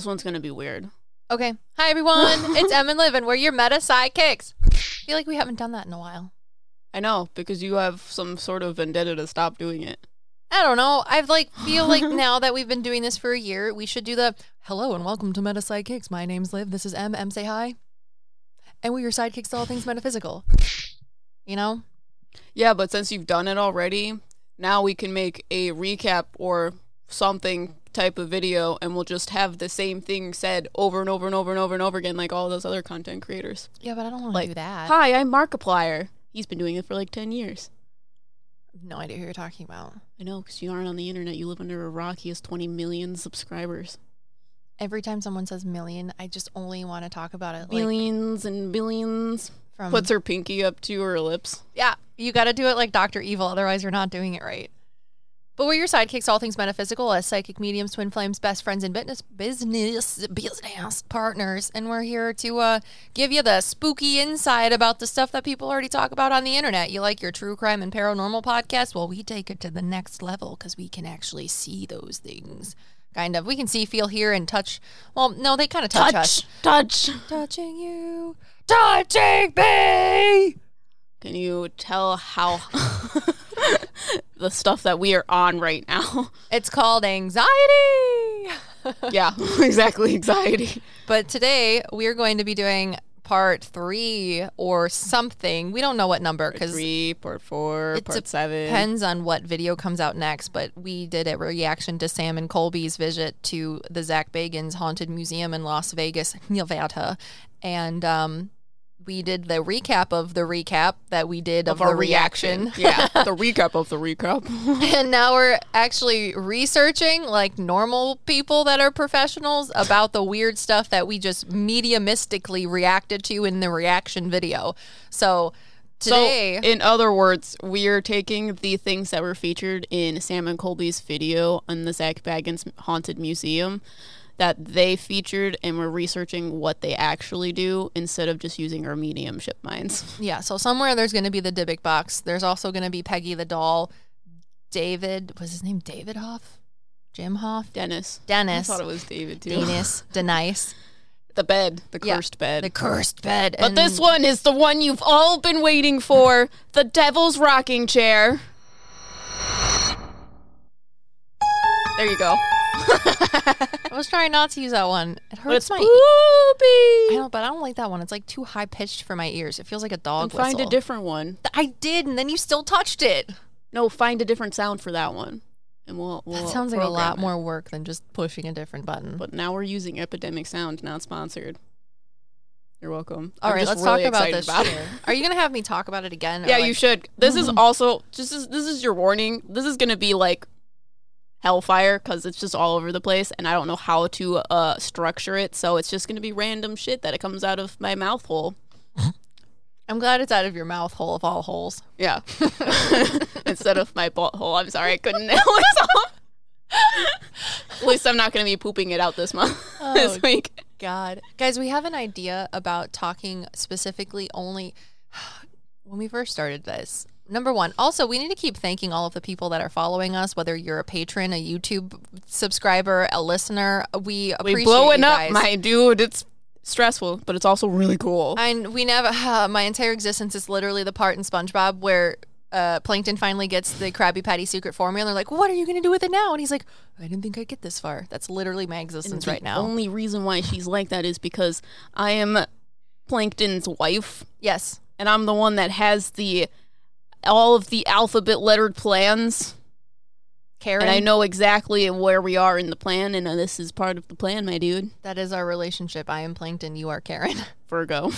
this one's gonna be weird. Okay. Hi everyone. it's Em and Liv, and we're your meta Psyckicks. I feel like we haven't done that in a while. I know because you have some sort of vendetta to stop doing it. I don't know. I've like feel like now that we've been doing this for a year, we should do the hello and welcome to Meta Psyckicks. My name's Liv. This is Em. Em say hi. And we're your sidekicks to all things metaphysical. You know? Yeah, but since you've done it already, now we can make a recap or something type of video and we'll just have the same thing said over and over and over and over and over again like all those other content creators. Yeah, but I don't want to Like, do that. Hi, I'm Markiplier. He's been doing it for like 10 years. no idea who you're talking about. I know, because you aren't on the internet. You live under a rock. He has 20 million subscribers. Every time someone says million, I just only want to talk about it like Millions and billions. from Puts her pinky up to her lips. Yeah, you got to do it like Dr. Evil, otherwise you're not doing it right. But we're your sidekicks, all things metaphysical, as psychic mediums, twin flames, best friends, and business, business, business partners. And we're here to uh, give you the spooky insight about the stuff that people already talk about on the internet. You like your true crime and paranormal podcast? Well, we take it to the next level because we can actually see those things. Kind of. We can see, feel, hear, and touch. Well, no, they kind of touch, us. touch. Touching you, touching me. Can you tell how the stuff that we are on right now? It's called anxiety. yeah, exactly. Anxiety. but today we're going to be doing part three or something. We don't know what number because Three, part four, It part seven. depends on what video comes out next. But we did a reaction to Sam and Colby's visit to the Zak Bagans Haunted Museum in Las Vegas, Nevada, and um, we did the recap of the recap that we did of, of our the reaction. yeah, the recap of the recap. and now we're actually researching like normal people that are professionals about the weird stuff that we just mediumistically reacted to in the reaction video. So today, So, in other words, we are taking the things that were featured in Sam and Colby's video on the Zak Bagans Haunted Museum that they featured, and we're researching what they actually do instead of just using our mediumship minds. yeah, so somewhere there's going to be the Dybbuk box. There's also going to be Peggy the doll. David, was his name David Hoff? Jim Hoff? Dennis. Dennis. I thought it was David too. Dennis. Denise. the bed, the Yeah, cursed bed. The cursed bed. but And this one is the one you've all been waiting for the Devil's Rocking Chair. There you go. I was trying not to use that one. It hurts my spoopy. I know, but I don't like that one. It's like too high pitched for my ears. It feels like a dog And find a different one. I did, and then you still touched it. No, find a different sound for that one, and we'll. we'll That sounds like a lot it. more work than just pushing a different button. But now we're using Epidemic Sound, not sponsored. You're welcome. All right, let's really talk about this. about Are you gonna have me talk about it again? Yeah, like- you should. This is also just as, this is your warning. This is gonna be like hellfire because it's just all over the place, and I don't know how to uh structure it. So it's just gonna be random shit that it comes out of my mouth hole. I'm glad it's out of your mouth hole of all holes. Yeah, instead of my butthole. I'm sorry, I couldn't nail myself. At least I'm not gonna be pooping it out this month. this Oh, week. God, guys, we have an idea about talking specifically only when we first started this. Number one, also, we need to keep thanking all of the people that are following us, whether you're a patron, a YouTube subscriber, a listener. We appreciate We blowing you up, my dude. It's stressful, but it's also really cool. And we never, my entire existence is literally the part in SpongeBob where uh, Plankton finally gets the Krabby Patty secret formula. And they're like, what are you going to do with it now? And he's like, I didn't think I'd get this far. That's literally my existence right now. The only reason why she's like that is because I am Plankton's wife, yes. and I'm the one that has the all of the alphabet lettered plans, Karen. and I know exactly where we are in the plan, and this is part of the plan, my dude. That is our relationship. I am Plankton. You are Karen. Virgo.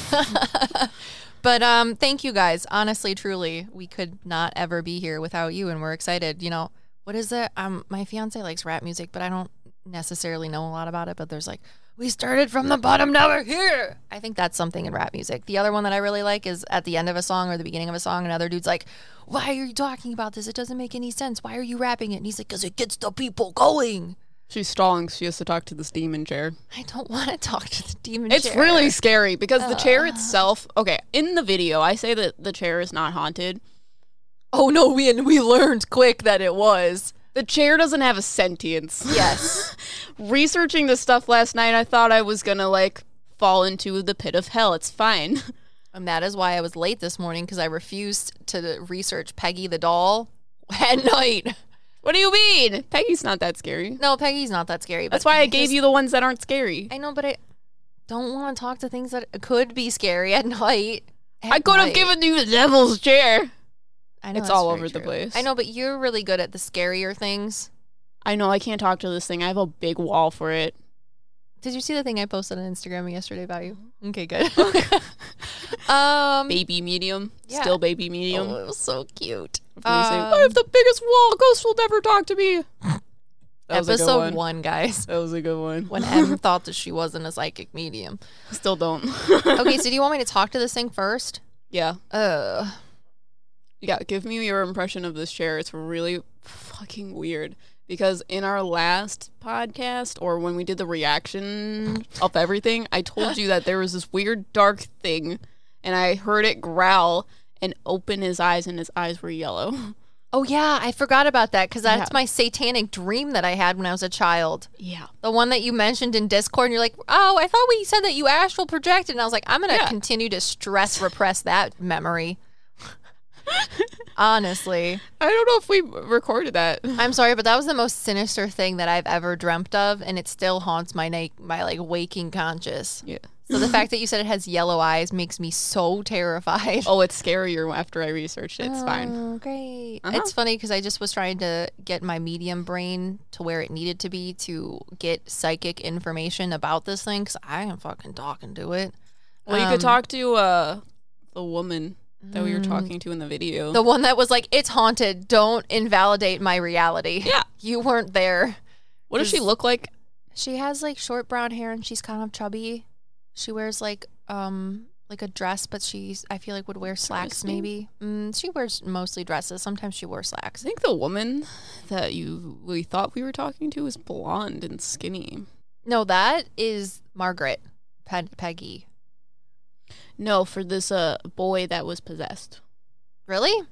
but um, thank you guys. Honestly, truly, we could not ever be here without you, and we're excited. You know, what is it? Um, my fiance likes rap music, but I don't necessarily know a lot about it. But there's like, we started from the bottom, now we're here. I think that's something in rap music. The other one that I really like is at the end of a song or the beginning of a song, another dude's like, "Why are you talking about this? It doesn't make any sense. Why are you rapping it?" And he's like, "Cause it gets the people going." She's stalling. She has to talk to this demon chair. I don't want to talk to the demon. It's chair. really scary because the chair itself. Okay, in the video, I say that the chair is not haunted. Oh no, we and we learned quick that it was. The chair doesn't have a sentience. Yes. Researching this stuff last night, I thought I was gonna like fall into the pit of hell. It's fine. and that is why I was late this morning because I refused to research Peggy the doll at night. What do you mean? Peggy's not that scary. No, Peggy's not that scary. That's why I gave just- you the ones that aren't scary. I know, but I don't want to talk to things that could be scary at night. I At could have given you the devil's chair. I know it's all very over the place. I know, but you're really good at the scarier things. I know I can't talk to this thing. I have a big wall for it. Did you see the thing I posted on Instagram yesterday about you? Okay, good. um, Baby medium. Yeah. Still baby medium. oh, it was so cute. Before say, Um, I have the biggest wall. Ghost will never talk to me. That was a good Episode one. one. guys. That was a good one. When Em thought that she wasn't a psychic medium. Still don't. Okay, so do you want me to talk to this thing first? yeah. Uh, Yeah. Give me your impression of this chair. It's really fucking weird. Because in our last podcast, or when we did the reaction of everything, I told you that there was this weird dark thing, and I heard it growl and open his eyes, and his eyes were yellow. oh yeah, I forgot about that because that's Yeah. my satanic dream that I had when I was a child. Yeah. The one that you mentioned in Discord, and you're like, oh, I thought we said that you astral projected. And I was like, I'm going to Yeah. continue to stress repress that memory. Honestly. I don't know if we recorded that. I'm sorry, but that was the most sinister thing that I've ever dreamt of, and it still haunts my na- my like waking conscious. Yeah. So the fact that you said it has yellow eyes makes me so terrified. Oh, it's scarier after I researched it. It's fine. Oh, great. Uh-huh. It's funny because I just was trying to get my medium brain to where it needed to be to get psychic information about this thing because I am fucking talking to it. Well, you Um, could talk to uh, the woman that we were talking to in the video. The one that was like, it's haunted. Don't invalidate my reality. Yeah. You weren't there. what does she look like? She has like short brown hair and she's kind of chubby. She wears like um like a dress, but she's I feel like would wear slacks maybe. Mm, she wears mostly dresses. Sometimes she wore slacks. I slacks. think the woman that you we thought we were talking to is blonde and skinny. No, that is Margaret Pe- Peggy. No, for this uh boy that was possessed. Really?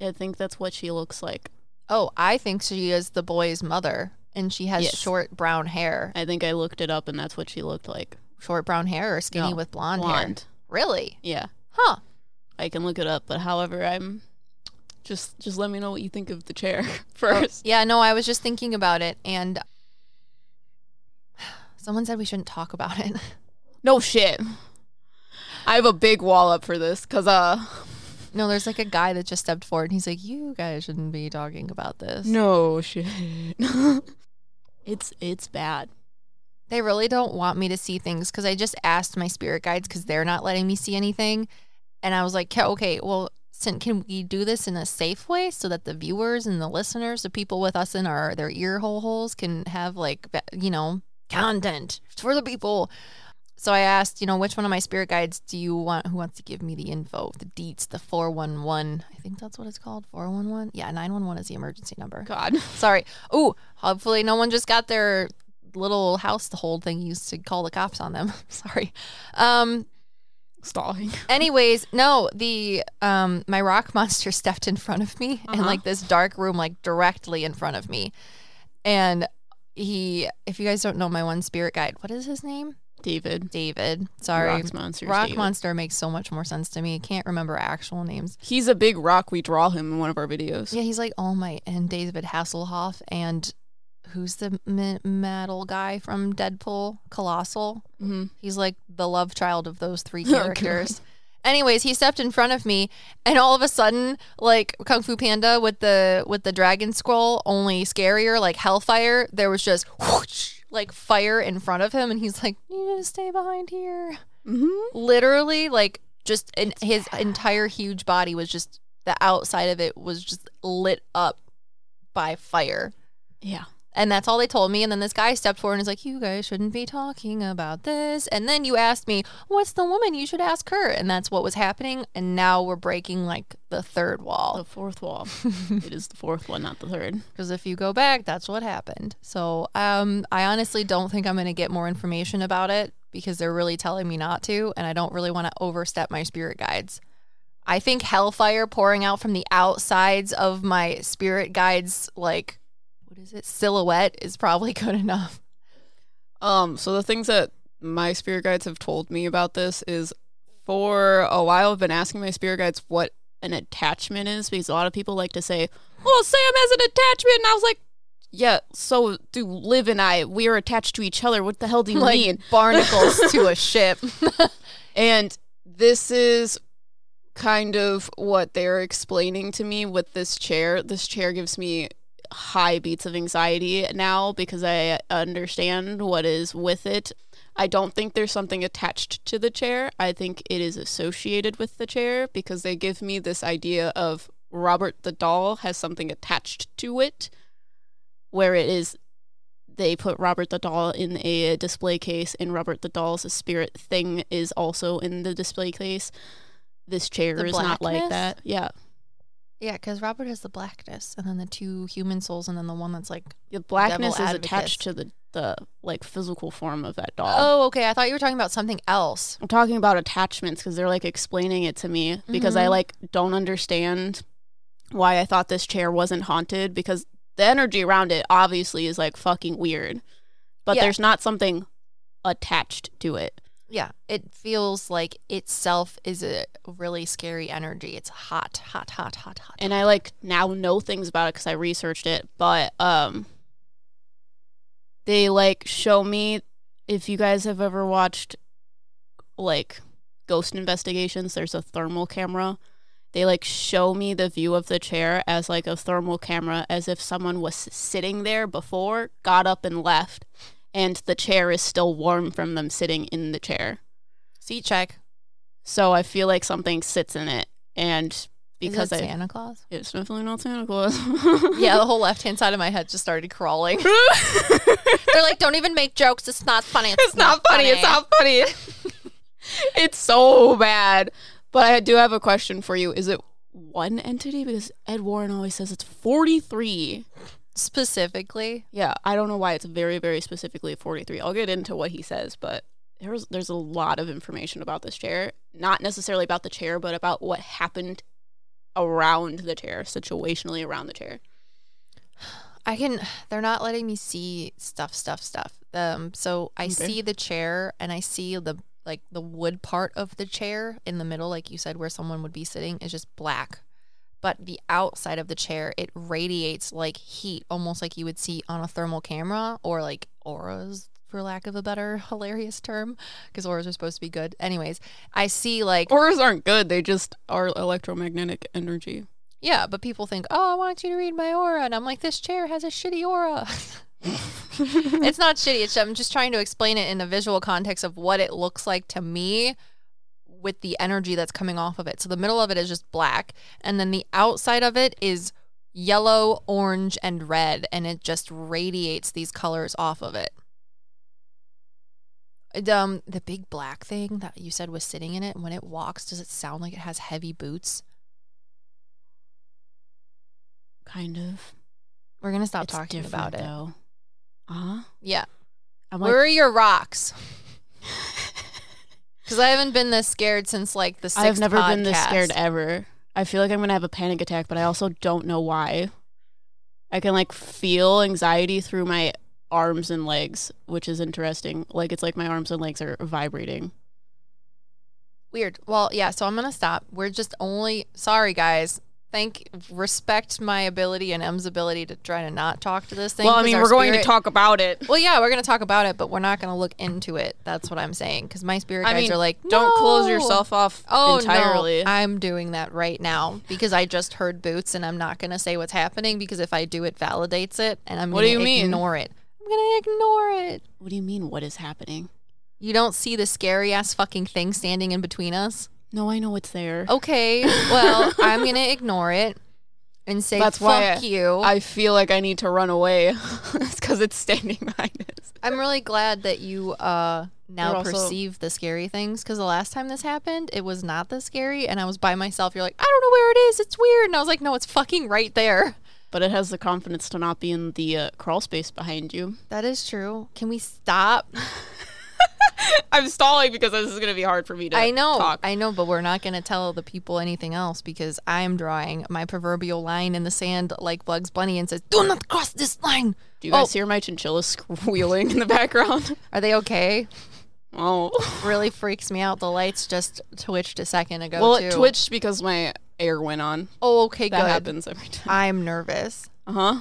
I think that's what she looks like. Oh, I think she is the boy's mother, and she has Yes. short brown hair. I think I looked it up and that's what she looked like. Short brown hair or skinny No, with blonde, hair? Blonde. Really? Yeah. Huh? I can look it up, but however, I'm just just let me know what you think of the chair Oh, first. yeah. No, I was just thinking about it, and someone said we shouldn't talk about it. No shit. I have a big wall up for this because uh No, there's like a guy that just stepped forward and he's like, You guys shouldn't be talking about this. no shit. it's it's bad. They really don't want me to see things because I just asked my spirit guides because they're not letting me see anything. And I was like, "Okay, okay, well, sin- can we do this in a safe way so that the viewers and the listeners, the people with us in our their ear hole holes, can have like, be- you know, content for the people? So I asked, you know, which one of my spirit guides do you want? Who wants to give me the info, the deets, the four one one? I think that's what it's called, four one one. Yeah, nine one one is the emergency number. God. Sorry. Ooh, hopefully no one just got their little house to hold thing used to call the cops on them. Sorry. Um Stalling. anyways, no, the um my rock monster stepped in front of me in Uh-huh. like this dark room like directly in front of me. And he if you guys don't know my one spirit guide, what is his name? David. David. Sorry. Rock's monsters. Rock David. monster makes so much more sense to me. I can't remember actual names. He's a big rock. We draw him in one of our videos. Yeah, he's like All Might and David Hasselhoff and who's the metal guy from Deadpool? Colossal. hmm He's like the love child of those three characters. Anyways, he stepped in front of me, and all of a sudden, like Kung Fu Panda with the with the dragon scroll, only scarier, like Hellfire. There was just whoosh, like fire in front of him, and he's like, "You need to stay behind here." hmm Literally, like just in, his entire huge body was just the outside of it was just lit up by fire. Yeah. And that's all they told me. And then this guy stepped forward and was like, You guys shouldn't be talking about this. And then you asked me, What's the woman? You should ask her. And that's what was happening. And now we're breaking like the third wall. The fourth wall. it is the fourth one, not the third. Because if you go back, that's what happened. So um, I honestly don't think I'm going to get more information about it because they're really telling me not to. And I don't really want to overstep my spirit guides. I think hellfire pouring out from the outsides of my spirit guides, like, what is it? Silhouette is probably good enough. Um, so the things that my spirit guides have told me about this is for a while I've been asking my spirit guides what an attachment is because a lot of people like to say, Well, Sam has an attachment," and I was like, "Yeah, so do Liv and I. We are attached to each other. What the hell do you like mean?" barnacles to a ship. And this is kind of what they're explaining to me with this chair. This chair gives me high beats of anxiety now because I understand what is with it. I don't think there's something attached to the chair. I think it is associated with the chair because they give me this idea of Robert the doll has something attached to it where it is they put Robert the doll in a display case and Robert the doll's spirit thing is also in the display case. This chair The is not like that. Yeah. Yeah, because Robert has the blackness, and then the two human souls, and then the one that's like. The blackness is attached to the, the like physical form of that doll. Oh, okay. I thought you were talking about something else. I'm talking about attachments because they're like explaining it to me because I Mhm. like don't understand why I thought this chair wasn't haunted because the energy around it obviously is like fucking weird. But Yeah. there's not something attached to it. Yeah, it feels like itself is a really scary energy. It's hot, hot, hot, hot, hot. And I like now know things about it cuz I researched it, but um they like show me if you guys have ever watched like ghost investigations, there's a thermal camera. They like show me the view of the chair as like a thermal camera as if someone was sitting there before, got up and left, and the chair is still warm from them sitting in the chair. Seat check. So I feel like something sits in it and Because because I Santa Claus. it's definitely not Santa Claus. Yeah, the whole left hand side of my head just started crawling. They're like, "Don't even make jokes. It's not funny. It's, It's not funny. It's not funny. it's so bad. But I do have a question for you. Is it one entity? Because Ed Warren always says it's 43. Specifically." Yeah, I don't know why it's very, very specifically 43. I'll get into what he says, but there's there's a lot of information about this chair. Not necessarily about the chair, but about what happened around the chair, situationally around the chair. I can. They're not letting me see stuff, stuff, stuff. Um, so I Okay. see the chair and I see the like the wood part of the chair in the middle, like you said, where someone would be sitting, is just black. But the outside of the chair, it radiates like heat, almost like you would see on a thermal camera or like auras, for lack of a better hilarious term, because auras are supposed to be good. Anyways, I see like Auras aren't good. They just are electromagnetic energy. yeah, but people think, oh, I want you to read my aura, and I'm like, this chair has a shitty aura. it's not shitty. It's I'm just trying to explain it in a visual context of what it looks like to me with the energy that's coming off of it. So the middle of it is just black, and then the outside of it is yellow, orange, and red, and it just radiates these colors off of it. Um, the big black thing that you said was sitting in it. When it walks, does it sound like it has heavy boots? Kind of. We're gonna stop It's talking about it. though. Uh-huh. Yeah. I'm Where like, are your rocks? Because I haven't been this scared since like the 6th I've never been this scared ever. I feel like I'm gonna have a panic attack, but I also don't know why. I can like feel anxiety through my arms and legs, which is interesting. Like it's like my arms and legs are vibrating. Weird. Well, yeah. So I'm gonna stop. We're just only sorry, guys. Thank respect my ability and Em's ability to try to not talk to this thing. well, I mean, we're going to talk about it. Well, yeah, we're gonna talk about it, but we're not gonna look into it. That's what I'm saying. Because my spirit I guides mean, are like, Don't close yourself off Oh entirely. no, I'm doing that right now because I just heard boots, and I'm not gonna say what's happening because if I do, it validates it, and I'm What do gonna you mean? ignore it. I'm gonna ignore it. what do you mean? What is happening? You don't see the scary ass fucking thing standing in between us? No, I know it's there. Okay, well, I'm going to ignore it and say, That's fuck why I- you. I feel like I need to run away. it's because it's standing behind us. I'm really glad that you uh, now You're also- perceive the scary things because the last time this happened, it was not this scary. And I was by myself. You're like, I don't know where it is. It's weird. And I was like, no, it's fucking right there. But it has the confidence to not be in the uh, crawl space behind you. That is true. Can we stop? I'm stalling because this is gonna be hard for me to I know, talk. I know, but we're not going to tell the people anything else because I'm drawing my proverbial line in the sand like Bugs Bunny and says, "Do not cross this line." Do you guys Oh. hear my chinchilla squealing in the background? Are they okay? Oh. Really freaks me out. The lights just twitched a second ago. Well, too. it twitched because my air went on. Oh, okay, That good. happens every time. I'm nervous. Uh huh.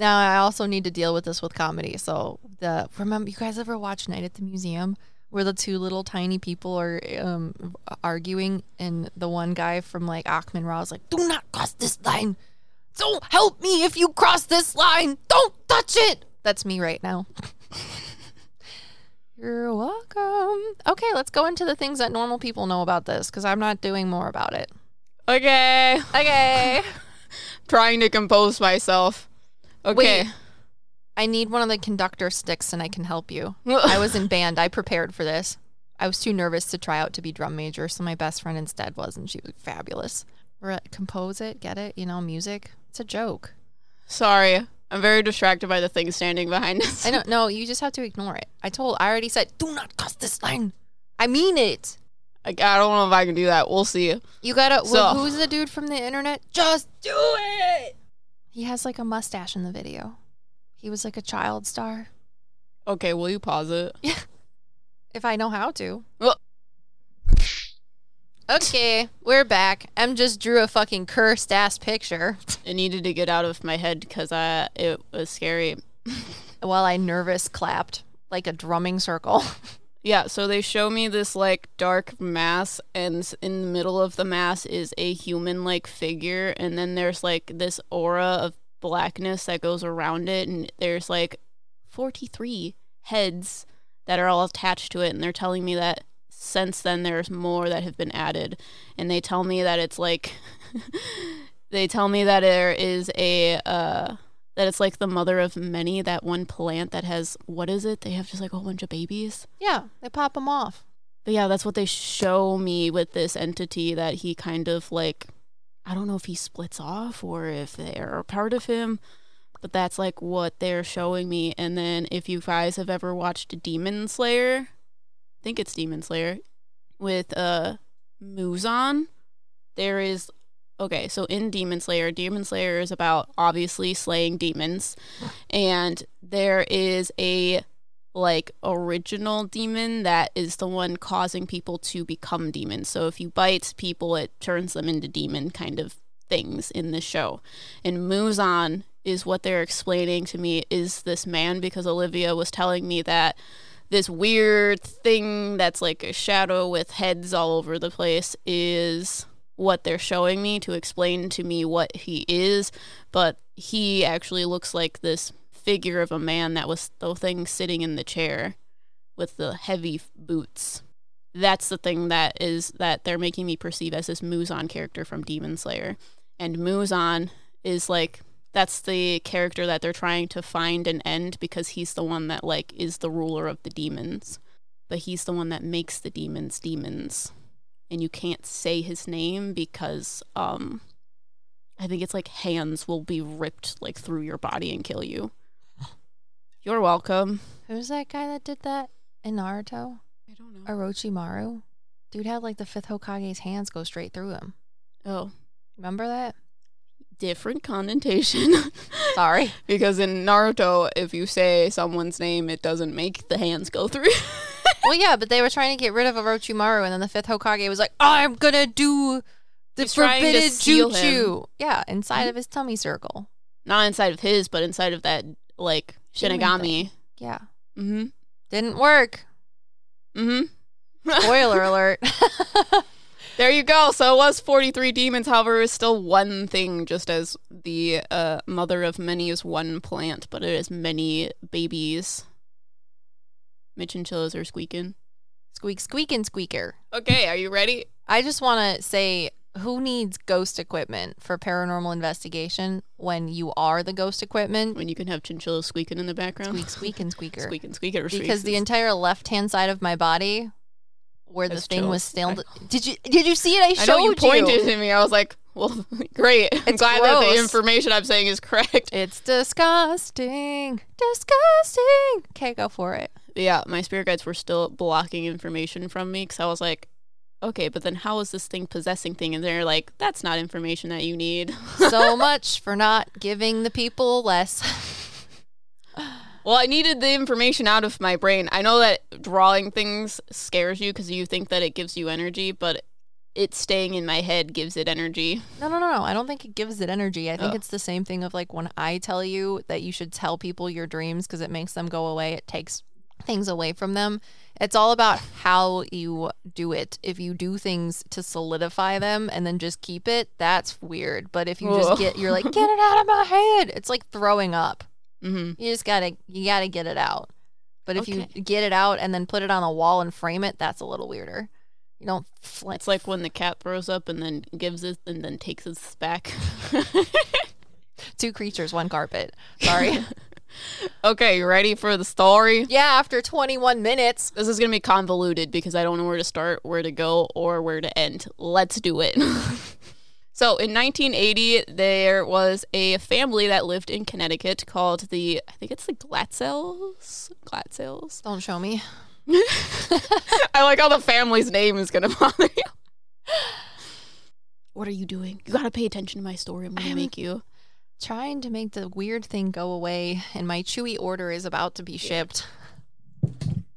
Now I also need to deal with this with comedy. So the remember you guys ever watch Night at the Museum where the two little tiny people are um, arguing and the one guy from like Ahkmenrah is like, "Do not cross this line. Don't help me if you cross this line. Don't touch it." That's me right now. You're welcome. Okay, let's go into the things that normal people know about this because I'm not doing more about it. Okay. Okay. Trying to compose myself. Okay. Wait. I need one of the conductor sticks and I can help you. I was in band. I prepared for this. I was too nervous to try out to be drum major, so my best friend instead was, and she was fabulous. Compose it, get it, you know, music. It's a joke. Sorry. I'm very distracted by the thing standing behind us. I don't know. You just have to ignore it. I told, I already said, do not cross this line. I mean it. Like, I don't know if I can do that. We'll see. You gotta. So- well, who's the dude from the internet? Just do it. He has like a mustache in the video. He was like a child star. Okay, will you pause it? Yeah. If I know how to. Well- Okay, we're back. Em just drew a fucking cursed ass picture It needed to get out of my head because I it was scary. while I nervous clapped like a drumming circle. Yeah, so they show me this like dark mass, and in the middle of the mass is a human like figure, and then there's like this aura of blackness that goes around it, and there's like 43 heads that are all attached to it, and they're telling me that since then there's more that have been added, and they tell me that it's like. they tell me that there is a uh that it's like the mother of many that one plant that has what is it they have just like a whole bunch of babies yeah, they pop them off. but yeah, that's what they show me with this entity that he kind of like I don't know if he splits off or if they're a part of him, but that's like what they're showing me. And then if you guys have ever watched Demon Slayer, I think it's Demon Slayer with uh Muzan, there is okay, so in Demon Slayer, Demon Slayer is about obviously slaying demons and there is a like original demon that is the one causing people to become demons. So if you bite people, it turns them into demon kind of things in the show. And Muzan is what they're explaining to me is this man because Olivia was telling me that this weird thing that's like a shadow with heads all over the place is what they're showing me to explain to me what he is, but he actually looks like this figure of a man that was the thing sitting in the chair with the heavy boots. That's the thing that is that they're making me perceive as this Muzan character from Demon Slayer. And Muzan is like that's the character that they're trying to find and end because he's the one that like is the ruler of the demons. But he's the one that makes the demons demons. And you can't say his name because um I think it's like hands will be ripped like through your body and kill you. You're welcome. Who's that guy that did that in Naruto? I don't know. Orochimaru. Dude had like the fifth Hokage's hands go straight through him. Oh, Remember that? different connotation. Sorry. because in Naruto, if you say someone's name, it doesn't make the hands go through. well, yeah, but they were trying to get rid of Orochimaru, and then the fifth Hokage was like, "I'm gonna do the He's trying to forbidden seal jutsu." Yeah, inside of his tummy circle. Not inside of his, but inside of that like Demon Shinigami. Yeah, Mm-hmm. didn't work. Mm-hmm. Spoiler alert. There you go. So it was 43 demons. However, it was still one thing, just as the uh, mother of many is one plant, but it is many babies. My chinchillas are squeaking. Squeak, squeak, and squeaker. Okay, are you ready? I just want to say, who needs ghost equipment for paranormal investigation when you are the ghost equipment? When you can have chinchillas squeaking in the background. Squeak, squeak, and squeaker. Squeak and squeak or because the entire left hand side of my body where That's the thing was chills. still did you did you see it i I showed know you pointed to me. I was like, Well, great. I'm It's glad that the information I'm saying is correct. It's disgusting. Disgusting. Okay, go for it. Yeah, my spirit guides were still blocking information from me because I was like, okay, but then how is this thing possessing thing? And they're like, that's not information that you need. So much for not giving the people less. well, I needed the information out of my brain. I know that drawing things scares you because you think that it gives you energy, but it staying in my head gives it energy. No, no, no, no. I don't think it gives it energy. I think Oh. it's the same thing of like when I tell you that you should tell people your dreams because it makes them go away. It takes things away from them. It's all about how you do it. If you do things to solidify them and then just keep it, that's weird. But if you just get, you're like, get it out of my head. It's like throwing up. hmm You just gotta, you gotta get it out. But if Okay. you get it out and then put it on a wall and frame it, that's a little weirder. You don't. It's like when the cat throws up and then gives it and then takes it back. two creatures, one carpet. Sorry. okay, you ready for the story? Yeah, after 21 minutes. This is going to be convoluted because I don't know where to start, where to go, or where to end. Let's do it. so, in 1980, there was a family that lived in Connecticut called the, I think it's the Glatzels. Glatzels. Don't show me. I like how the family's name is going to bother you. What are you doing? You got to pay attention to my story. I'm going to make you. Trying to make the weird thing go away, and my Chewy order is about to be shipped.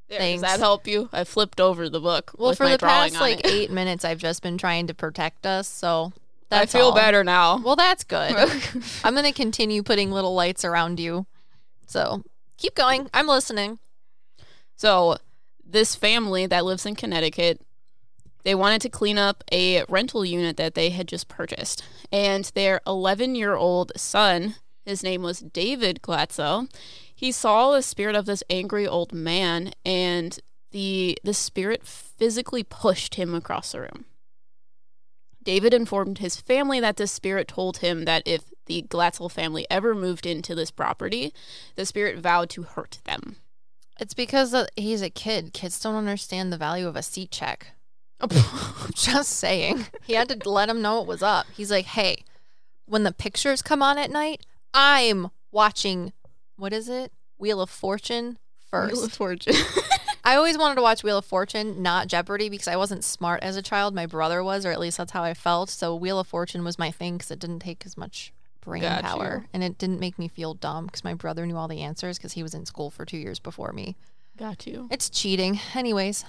There, Thanks. Does that help you? I flipped over the book. Well, for the past like it. eight minutes, I've just been trying to protect us, so I that's feel all. better now. Well, that's good. I'm going to continue putting little lights around you. So keep going. I'm listening. So, this family that lives in Connecticut, they wanted to clean up a rental unit that they had just purchased. And their 11 year old son, his name was David Glatzel, he saw the spirit of this angry old man, and the, the spirit physically pushed him across the room. David informed his family that the spirit told him that if the Glatzel family ever moved into this property, the spirit vowed to hurt them. It's because uh, he's a kid. Kids don't understand the value of a seat check. Just saying. He had to let him know it was up. He's like, hey, when the pictures come on at night, I'm watching, what is it? Wheel of Fortune first. Wheel of Fortune. I always wanted to watch Wheel of Fortune, not Jeopardy, because I wasn't smart as a child. My brother was, or at least that's how I felt. So Wheel of Fortune was my thing because it didn't take as much brain Got power. you. And it didn't make me feel dumb because my brother knew all the answers because he was in school for two years before me. Got you. It's cheating. Anyways,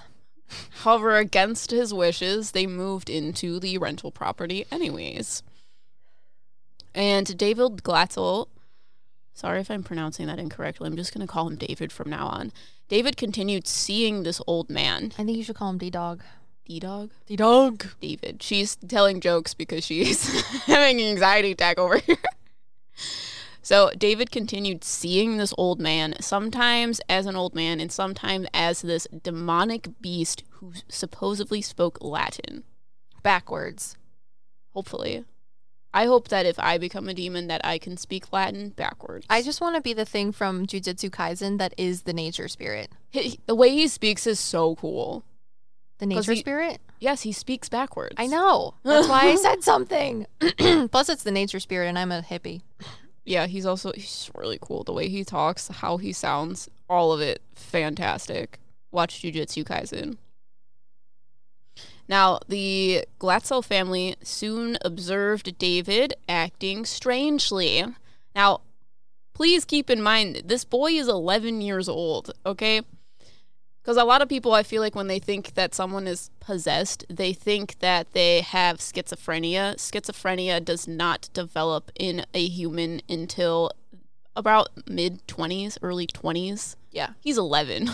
However, against his wishes, they moved into the rental property anyways. And David Glatzel, sorry if I'm pronouncing that incorrectly, I'm just going to call him David from now on. David continued seeing this old man, I think you should call him D Dog. D Dog, D Dog. David. She's telling jokes because she's having an anxiety attack over here. So David continued seeing this old man, sometimes as an old man and sometimes as this demonic beast who supposedly spoke Latin. Backwards. Hopefully. I hope that if I become a demon that I can speak Latin backwards. I just want to be the thing from Jujutsu Kaisen that is the nature spirit. He- the way he speaks is so cool. The nature he- spirit? Yes, he speaks backwards. I know. That's why I said something. Plus, it's the nature spirit, and I'm a hippie. Yeah, he's also he's really cool. The way he talks, how he sounds, all of it fantastic. Watch Jujutsu Kaisen. Now, the Glatzel family soon observed David acting strangely. Now, please keep in mind this boy is 11 years old, okay? Because a lot of people, I feel like when they think that someone is possessed, they think that they have schizophrenia. Schizophrenia does not develop in a human until about mid 20s, early 20s. Yeah. He's 11.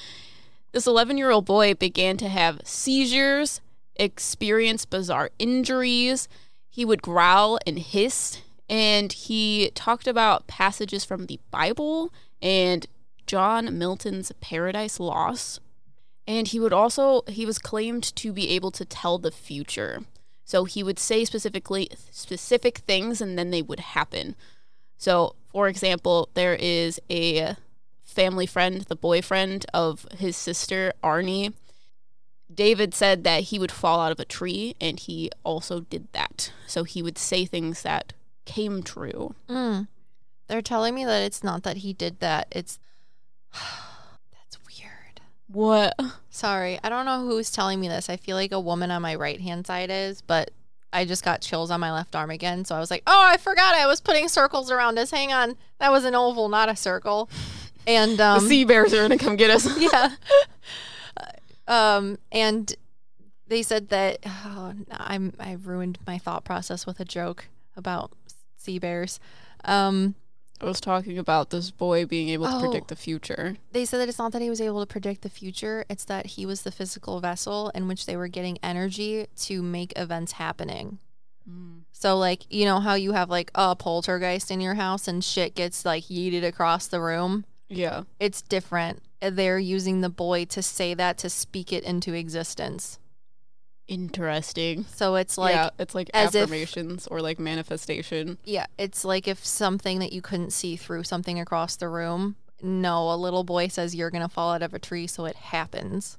this 11 year old boy began to have seizures, experience bizarre injuries. He would growl and hiss, and he talked about passages from the Bible and John Milton's Paradise Lost. And he would also he was claimed to be able to tell the future. So he would say specifically specific things and then they would happen. So, for example, there is a family friend, the boyfriend of his sister Arne. David said that he would fall out of a tree, and he also did that. So he would say things that came true. Mm. They're telling me that it's not that he did that. It's that's weird. What? Sorry, I don't know who's telling me this. I feel like a woman on my right hand side is, but I just got chills on my left arm again. So I was like, oh, I forgot I was putting circles around us. Hang on, that was an oval, not a circle. And um, the sea bears are gonna come get us. yeah. Um, and they said that oh, I'm I ruined my thought process with a joke about sea bears. Um, I was talking about this boy being able to Oh. predict the future. they said that it's not that he was able to predict the future; it's that he was the physical vessel in which they were getting energy to make events happening. Hmm. So, like, you know how you have like a poltergeist in your house and shit gets like yeeted across the room. Yeah. It's different. They're using the boy to say that to speak it into existence. Interesting. So it's like yeah, it's like as if- affirmations or like manifestation. Yeah, it's like if something that you couldn't see through something across the room. No, a little boy says you're gonna fall out of a tree, so it happens.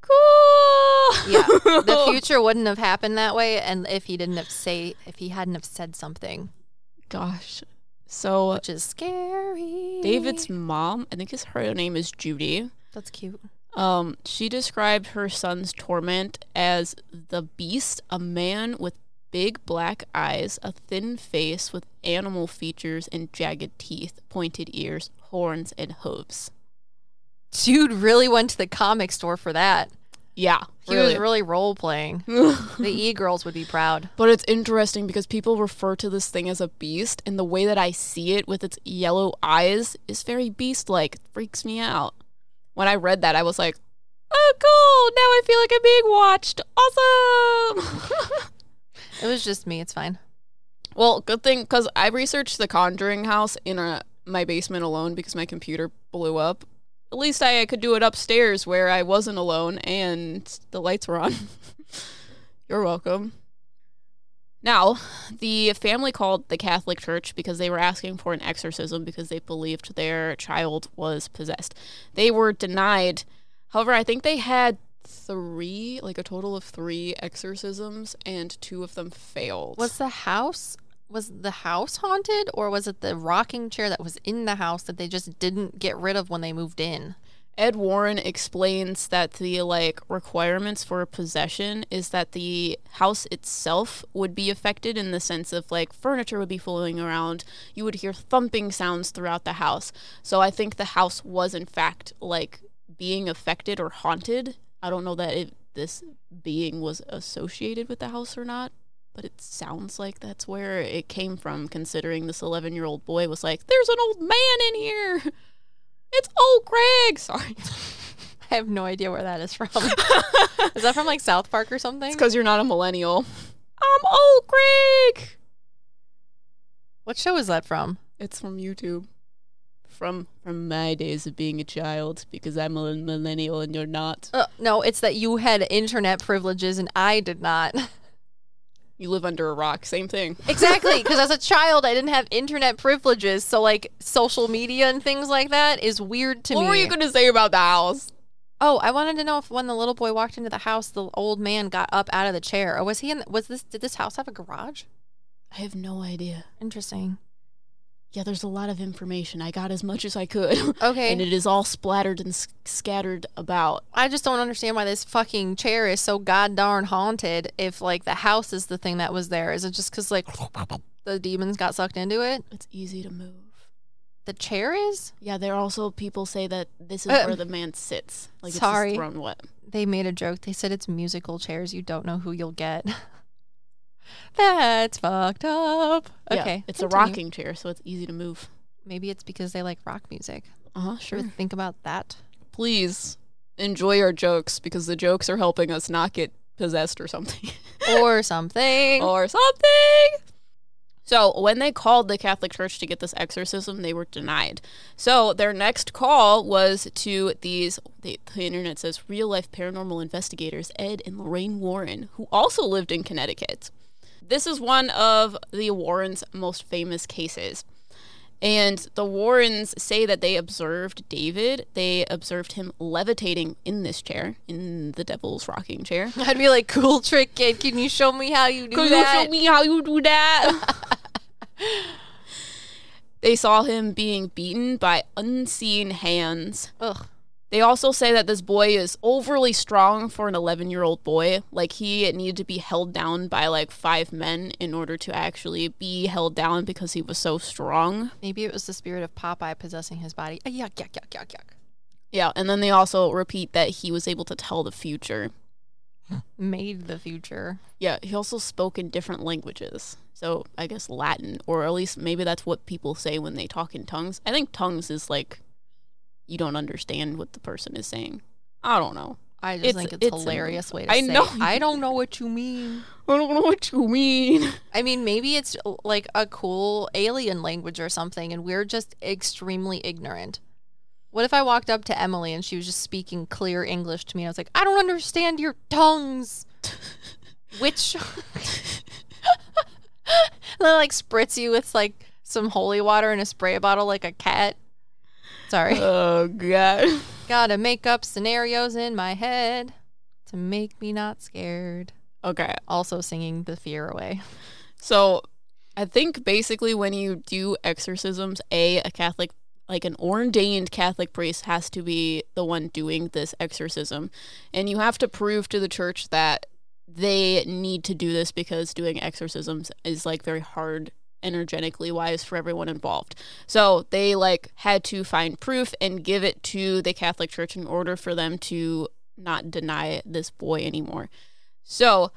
Cool. Yeah, the future wouldn't have happened that way, and if he didn't have say, if he hadn't have said something, Gosh. So which is scary. David's mom, I think his her name is Judy. that's cute. Um, she described her son's torment as the beast, a man with big black eyes, a thin face with animal features and jagged teeth, pointed ears, horns, and hooves. Dude really went to the comic store for that. Yeah, He was really role playing. the e girls would be proud. But it's interesting because people refer to this thing as a beast, and the way that I see it with its yellow eyes is very beast like. Freaks me out. When I read that, I was like, oh, cool. Now I feel like I'm being watched. Awesome. It was just me. It's fine. well, good thing because I researched the Conjuring house in a, my basement alone because my computer blew up. At least I could do it upstairs where I wasn't alone and the lights were on. You're welcome. Now, the family called the Catholic Church because they were asking for an exorcism because they believed their child was possessed. They were denied. However, I think they had three, like a total of three exorcisms, and two of them failed. Was the house was the house haunted or was it the rocking chair that was in the house that they just didn't get rid of when they moved in? Ed Warren explains that the like requirements for possession is that the house itself would be affected in the sense of like furniture would be flowing around, you would hear thumping sounds throughout the house. So I think the house was in fact like being affected or haunted. I don't know that it, this being was associated with the house or not, but it sounds like that's where it came from considering this 11-year-old boy was like, "There's an old man in here." It's old Greg. Sorry. I have no idea where that is from. is that from like South Park or something? It's because you're not a millennial. I'm old Greg. What show is that from? It's from YouTube. From from my days of being a child, because I'm a millennial and you're not. Uh, no, it's that you had internet privileges and I did not. You live under a rock. Same thing. exactly, because as a child I didn't have internet privileges, so like social media and things like that is weird to what me. What were you gonna say about the house? oh, I wanted to know if when the little boy walked into the house, the old man got up out of the chair, or was he in? Was this? Did this house have a garage? I have no idea. Interesting. Yeah, there's a lot of information. I got as much as I could. Okay. and it is all splattered and s- scattered about. I just don't understand why this fucking chair is so god darn haunted. If like the house is the thing that was there, is it just because like the demons got sucked into it? It's easy to move. The chair is. Yeah, there are also people say that this is Uh, where the man sits. Like sorry. it's his throne. What? They made a joke. They said it's musical chairs. You don't know who you'll get. That's fucked up. Yeah, Okay, it's a continue. rocking chair, so it's easy to move. Maybe it's because they like rock music. Uh huh. Should we think about that? Please enjoy our jokes because the jokes are helping us not get possessed or something. or something. or something. So, when they called the Catholic Church to get this exorcism, they were denied. So, their next call was to these, the, the internet says, real life paranormal investigators, Ed and Lorraine Warren, who also lived in Connecticut. This is one of the Warrens' most famous cases. And the Warrens say that they observed David. They observed him levitating in this chair, in the devil's rocking chair. I'd be like, cool trick, kid. Can you show me how you do Can that? Can you show me how you do that? they saw him being beaten by unseen hands. Ugh. They also say that this boy is overly strong for an 11 year old boy. Like, he needed to be held down by like five men in order to actually be held down because he was so strong. Maybe it was the spirit of Popeye possessing his body. Ah, yuck, yuck, yuck, yuck, yuck. Yeah, and then they also repeat that he was able to tell the future. Made the future. Yeah, he also spoke in different languages. So I guess Latin, or at least maybe that's what people say when they talk in tongues. I think tongues is like you don't understand what the person is saying. I don't know. I just It's- think it's, it's a a- hilarious way to I say. know. I don't know what you mean. I don't know what you mean. I mean, maybe it's uh, like a cool alien language or something, and we're just extremely ignorant. What if I walked up to Emily and she was just speaking clear English to me? And I was like, I don't understand your tongues. Which, they like spritz you with like some holy water in a spray bottle like a cat. Sorry. Oh god. Gotta make up scenarios in my head to make me not scared. Okay. Also singing the fear away. So I think basically when you do exorcisms, a a Catholic like an ordained Catholic priest has to be the one doing this exorcism. And you have to prove to the church that they need to do this because doing exorcisms is like very hard energetically wise for everyone involved. So they like had to find proof and give it to the Catholic Church in order for them to not deny this boy anymore. So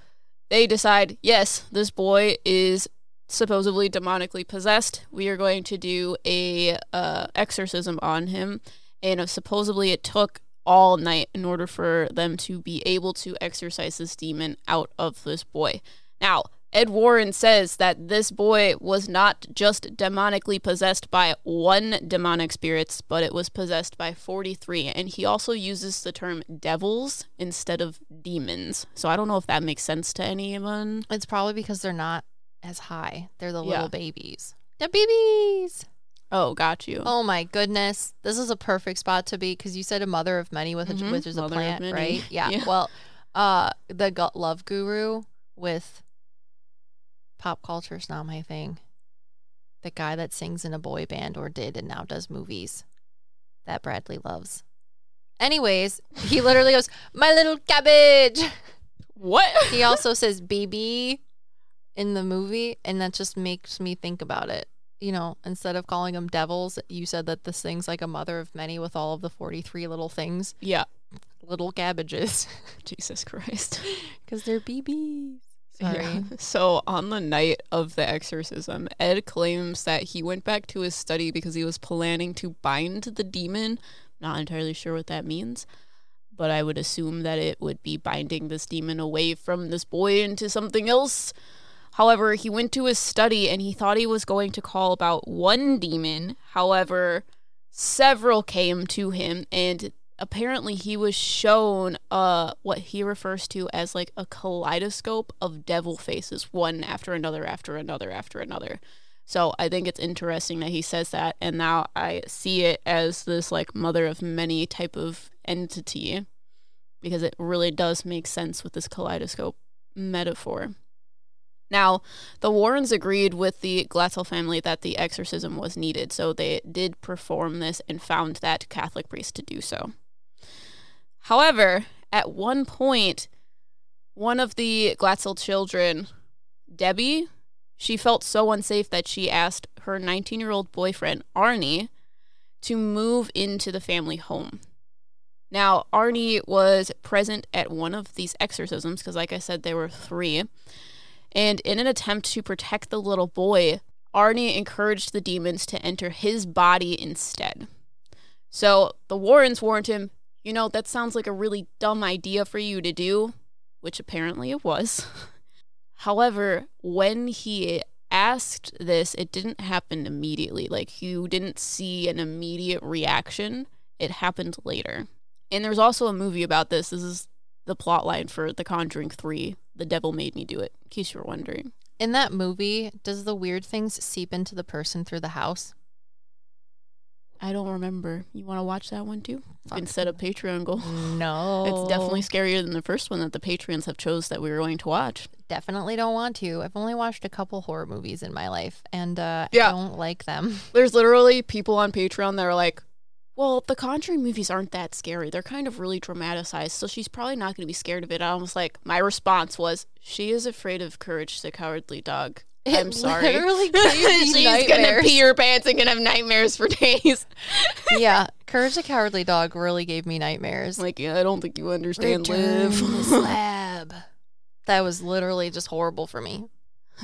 they decide, yes, this boy is supposedly demonically possessed. We are going to do a uh, exorcism on him, and supposedly it took all night in order for them to be able to exorcise this demon out of this boy. Now, Ed Warren says that this boy was not just demonically possessed by one demonic spirits, but it was possessed by 43. And he also uses the term devils instead of demons. So I don't know if that makes sense to anyone. It's probably because they're not as high. They're the Yeah. little babies. The babies. Oh, got you. Oh my goodness. This is a perfect spot to be because you said a mother of many, with Mhm. which is a Mother plant, right? Yeah. Yeah. Well, uh, the Gu- love guru with pop culture is not my thing. The guy that sings in a boy band or did and now does movies that Bradley loves. Anyways, he literally goes, "My little cabbage." What? He also says "baby" in the movie, and that just makes me think about it. You know, instead of calling them devils, you said that this thing's like a mother of many with all of the 43 little things, yeah. little cabbages, Jesus Christ. because they're BBs. Sorry. Yeah. So on the night of the exorcism, Ed claims that he went back to his study because he was planning to bind the demon. Not entirely sure what that means, but I would assume that it would be binding this demon away from this boy into something else. However, he went to his study and he thought he was going to call about one demon. However, several came to him and apparently he was shown uh what he refers to as like a kaleidoscope of devil faces one after another after another after another so i think it's interesting that he says that and now i see it as this like mother of many type of entity because it really does make sense with this kaleidoscope metaphor now, the Warrens agreed with the Glatzel family that the exorcism was needed, so they did perform this and found that Catholic priest to do so. However, at one point, one of the Glatzel children, Debbie, she felt so unsafe that she asked her 19 year old boyfriend, Arne, to move into the family home. Now, Arne was present at one of these exorcisms because, like I said, there were three. And in an attempt to protect the little boy, Arne encouraged the demons to enter his body instead. So the Warrens warned him, you know, that sounds like a really dumb idea for you to do, which apparently it was. However, when he asked this, it didn't happen immediately. Like, you didn't see an immediate reaction, it happened later. And there's also a movie about this. This is the plot line for The Conjuring 3. The Devil Made Me Do It, in case you were wondering. In that movie, does the weird things seep into the person through the house? I don't remember. You want to watch that one too? You can set a Patreon goal. No. It's definitely scarier than the first one that the Patreons have chose that we were going to watch. definitely don't want to. I've only watched a couple horror movies in my life and uh Yeah. I don't like them. There's literally people on Patreon that are like, well, the Conjuring movies aren't that scary. They're kind of really dramatized, so she's probably not going to be scared of it. I was like, my response was, she is afraid of Courage the Cowardly Dog. I'm sorry. literally gave she's going to nightmares. pee her pants and going to have nightmares for days. yeah, Courage the Cowardly Dog really gave me nightmares. like, yeah, I don't think you understand Return Liv. the slab. That was literally just horrible for me.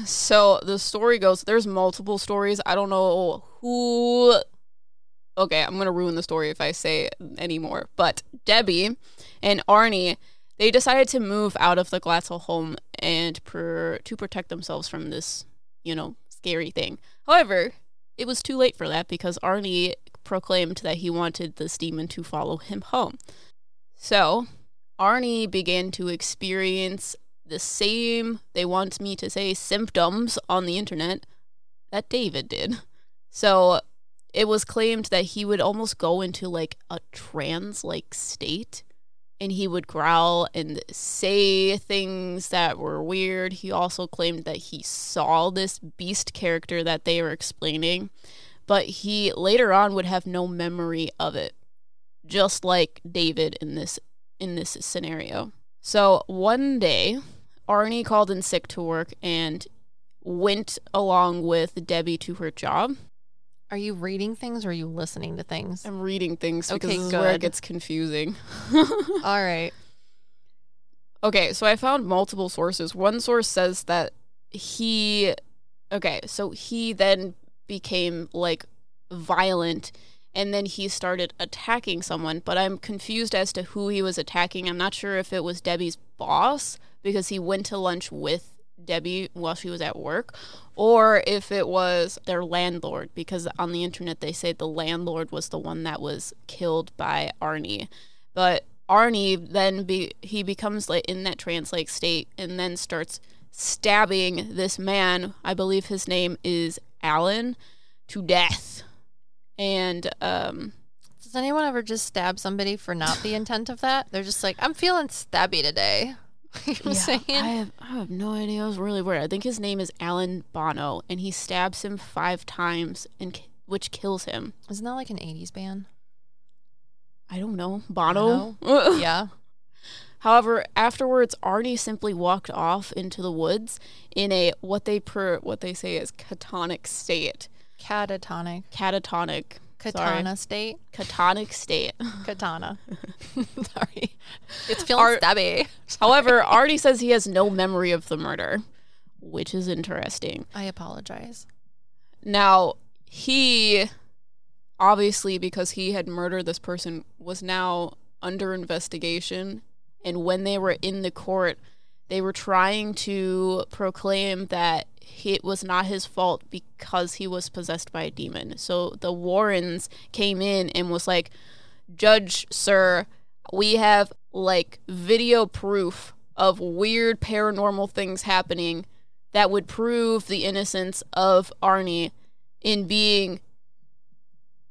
So the story goes there's multiple stories. I don't know who Okay, I'm going to ruin the story if I say anymore. But Debbie and Arne, they decided to move out of the Glatzel home and per- to protect themselves from this, you know, scary thing. However, it was too late for that because Arne proclaimed that he wanted this demon to follow him home. So, Arne began to experience the same, they want me to say, symptoms on the internet that David did. So it was claimed that he would almost go into like a trance like state and he would growl and say things that were weird. He also claimed that he saw this beast character that they were explaining, but he later on would have no memory of it, just like David in this in this scenario. So one day, Arne called in sick to work and went along with Debbie to her job. Are you reading things or are you listening to things? I'm reading things because Okay, this is where it gets confusing. All right. okay, so I found multiple sources. One source says that he okay, so he then became like violent and then he started attacking someone, but I'm confused as to who he was attacking. I'm not sure if it was Debbie's boss because he went to lunch with Debbie while she was at work, or if it was their landlord because on the internet they say the landlord was the one that was killed by Arne. But Arne then be he becomes like in that trance like state and then starts stabbing this man. I believe his name is Alan to death. And um Does anyone ever just stab somebody for not the intent of that? They're just like, I'm feeling stabby today. you know I'm saying? I have I have no idea. It was really weird. I think his name is Alan Bono, and he stabs him five times, and which kills him. Isn't that like an 80s band? I don't know Bono. yeah. However, afterwards, Arne simply walked off into the woods in a what they per what they say is catonic state. Catatonic. Catatonic. Katana state. Sorry. Catonic state. Katana. Sorry. It's feeling Ar- stabby. However, Artie says he has no memory of the murder, which is interesting. I apologize. Now, he obviously because he had murdered this person was now under investigation and when they were in the court they were trying to proclaim that it was not his fault because he was possessed by a demon. So the Warrens came in and was like, "Judge, sir, we have like video proof of weird paranormal things happening that would prove the innocence of Arne in being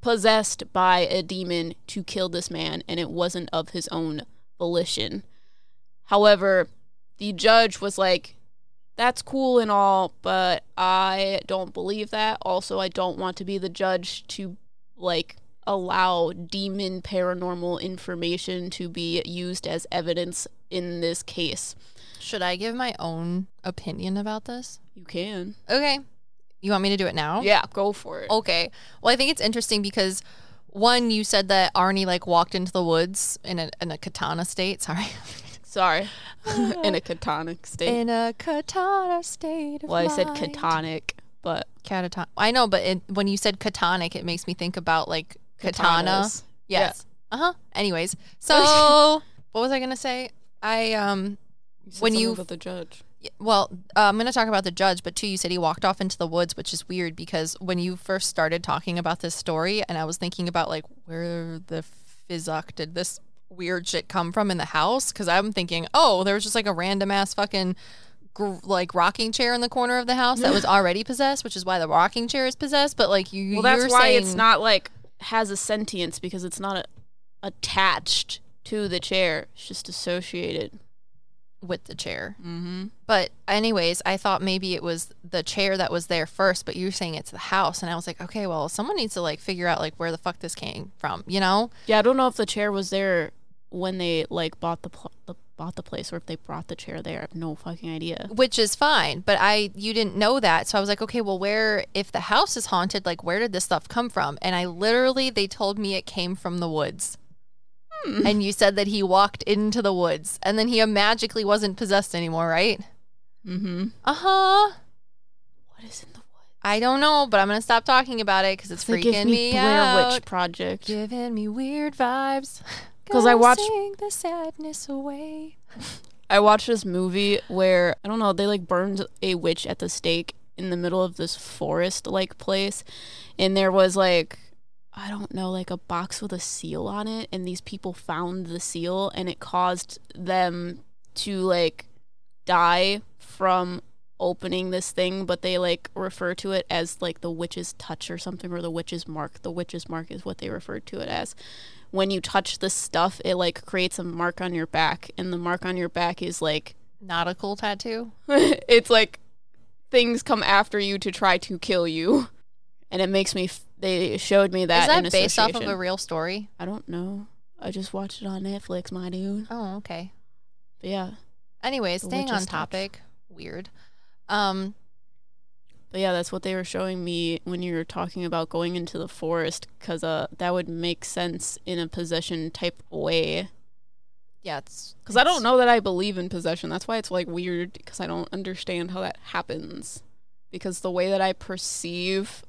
possessed by a demon to kill this man, and it wasn't of his own volition. However, the judge was like, that's cool and all, but I don't believe that. Also, I don't want to be the judge to, like, allow demon paranormal information to be used as evidence in this case. Should I give my own opinion about this? You can. Okay. You want me to do it now? Yeah, go for it. Okay. Well, I think it's interesting because one, you said that Arne like walked into the woods in a in a katana state. Sorry, Sorry. in a catonic state. in a catonic state. Well, I said mind. catonic, but Cataton. I know, but it, when you said catonic, it makes me think about like katana. katanas. Yes. Uh huh. Anyways, so what was I gonna say? I um. You said When you- about the judge. Well, uh, I'm going to talk about the judge, but two, you said he walked off into the woods, which is weird because when you first started talking about this story, and I was thinking about like where the fizzuck did this weird shit come from in the house? Because I'm thinking, oh, there was just like a random ass fucking gr- like rocking chair in the corner of the house that was already possessed, which is why the rocking chair is possessed. But like you, Well, that's why saying, it's not like has a sentience because it's not a, attached to the chair. It's just associated. With the chair. Mm-hmm. But anyways, I thought maybe it was the chair that was there first, but you're saying it's the house, and I was like, okay, well, someone needs to like figure out like where the fuck this came from, you know? Yeah, I don't know if the chair was there when they like bought the, pl- the bought the place or if they brought the chair there. I have no fucking idea. Which is fine, but I you didn't know that, so I was like, okay, well, where if the house is haunted, like where did this stuff come from? And I literally they told me it came from the woods. Hmm. And you said that he walked into the woods, and then he magically wasn't possessed anymore, right? Mm-hmm. Uh huh. What is in the woods? I don't know, but I'm gonna stop talking about it because it's They freaking give me, me, Blair out. Witch Project. Giving me weird vibes. 'Cause I watched- sing the sadness away. I watched this movie where I don't know they like burned a witch at the stake in the middle of this forest like place, and there was like I don't know like a box with a seal on it, and these people found the seal, and it caused them to like die from opening this thing, but they like refer to it as like the witch's touch or something, or the witch's mark. The witch's mark is what they referred to it as when you touch the stuff, it like creates a mark on your back, and the mark on your back is like Nautical tattoo. it's like things come after you to try to kill you, and it makes me. F- they showed me that. Is that based off of a real story? I don't know. I just watched it on Netflix, my dude. Oh, okay. But yeah, Anyways, The staying on witch's touch. topic. Weird. Um, but yeah, that's what they were showing me when you were talking about going into the forest, because uh, that would make sense in a possession type way. yeah, it's Because I don't know that I believe in possession. That's why it's like weird because I don't understand how that happens. Because the way that I perceive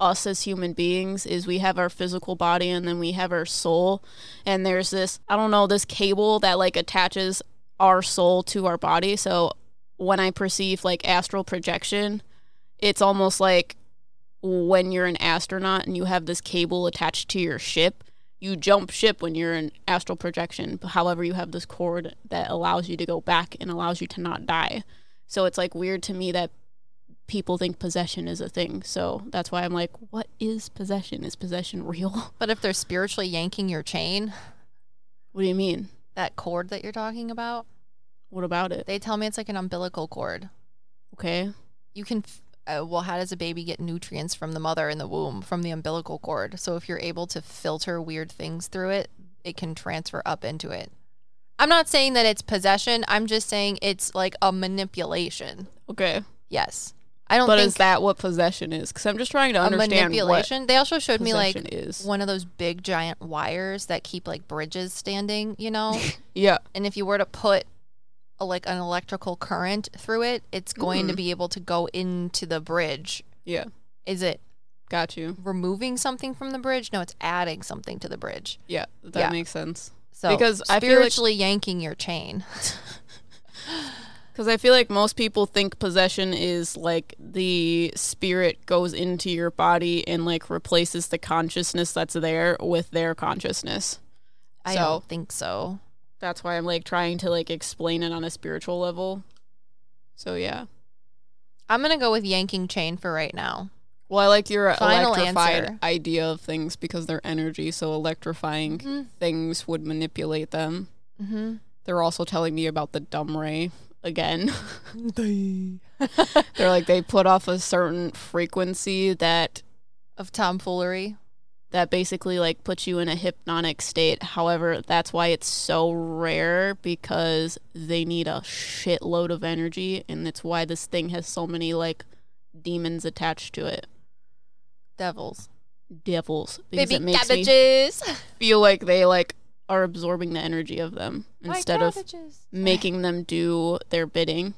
us as human beings is we have our physical body and then we have our soul. And there's this, I don't know, this cable that like attaches our soul to our body. So when I perceive like astral projection, it's almost like when you're an astronaut and you have this cable attached to your ship you jump ship when you're in astral projection. However, you have this cord that allows you to go back and allows you to not die. So it's like weird to me that people think possession is a thing. So that's why I'm like, what is possession? Is possession real? But if they're spiritually yanking your chain, What do you mean? that cord that you're talking about, What about it? they tell me it's like an umbilical cord. Okay. You can. F- uh, well, how does a baby get nutrients from the mother in the womb from the umbilical cord? So if you're able to filter weird things through it, it can transfer up into it. I'm not saying that it's possession. I'm just saying it's like a manipulation. Okay. Yes. I don't But think is that what possession is? Because I'm just trying to understand manipulation. They also showed me like is. one of those big giant wires that keep like bridges standing, you know? Yeah. and if you were to put a, like an electrical current through it, it's going to Mm. be able to go into the bridge. Yeah. Is it Got you. removing something from the bridge? No, it's adding something to the bridge. Yeah. That Yeah. makes sense. So Because I feel like- spiritually yanking your chain. Because I feel like most people think possession is like the spirit goes into your body and like replaces the consciousness that's there with their consciousness. I So- don't think so. That's why I'm like trying to like explain it on a spiritual level. So yeah. I'm gonna go with yanking chain for right now. Well, I like your Final electrified answer. idea of things because they're energy, so electrifying Mm-hmm. things would manipulate them. Mm-hmm. They're also telling me about the dumb ray again. They're like they put off a certain frequency that Of tomfoolery. that basically like puts you in a hypnotic state. However, that's why it's so rare because they need a shitload of energy and it's why this thing has so many like demons attached to it. Devils. Devils. Because Baby it makes me cabbages. feel like they like are absorbing the energy of them instead of making them do their bidding.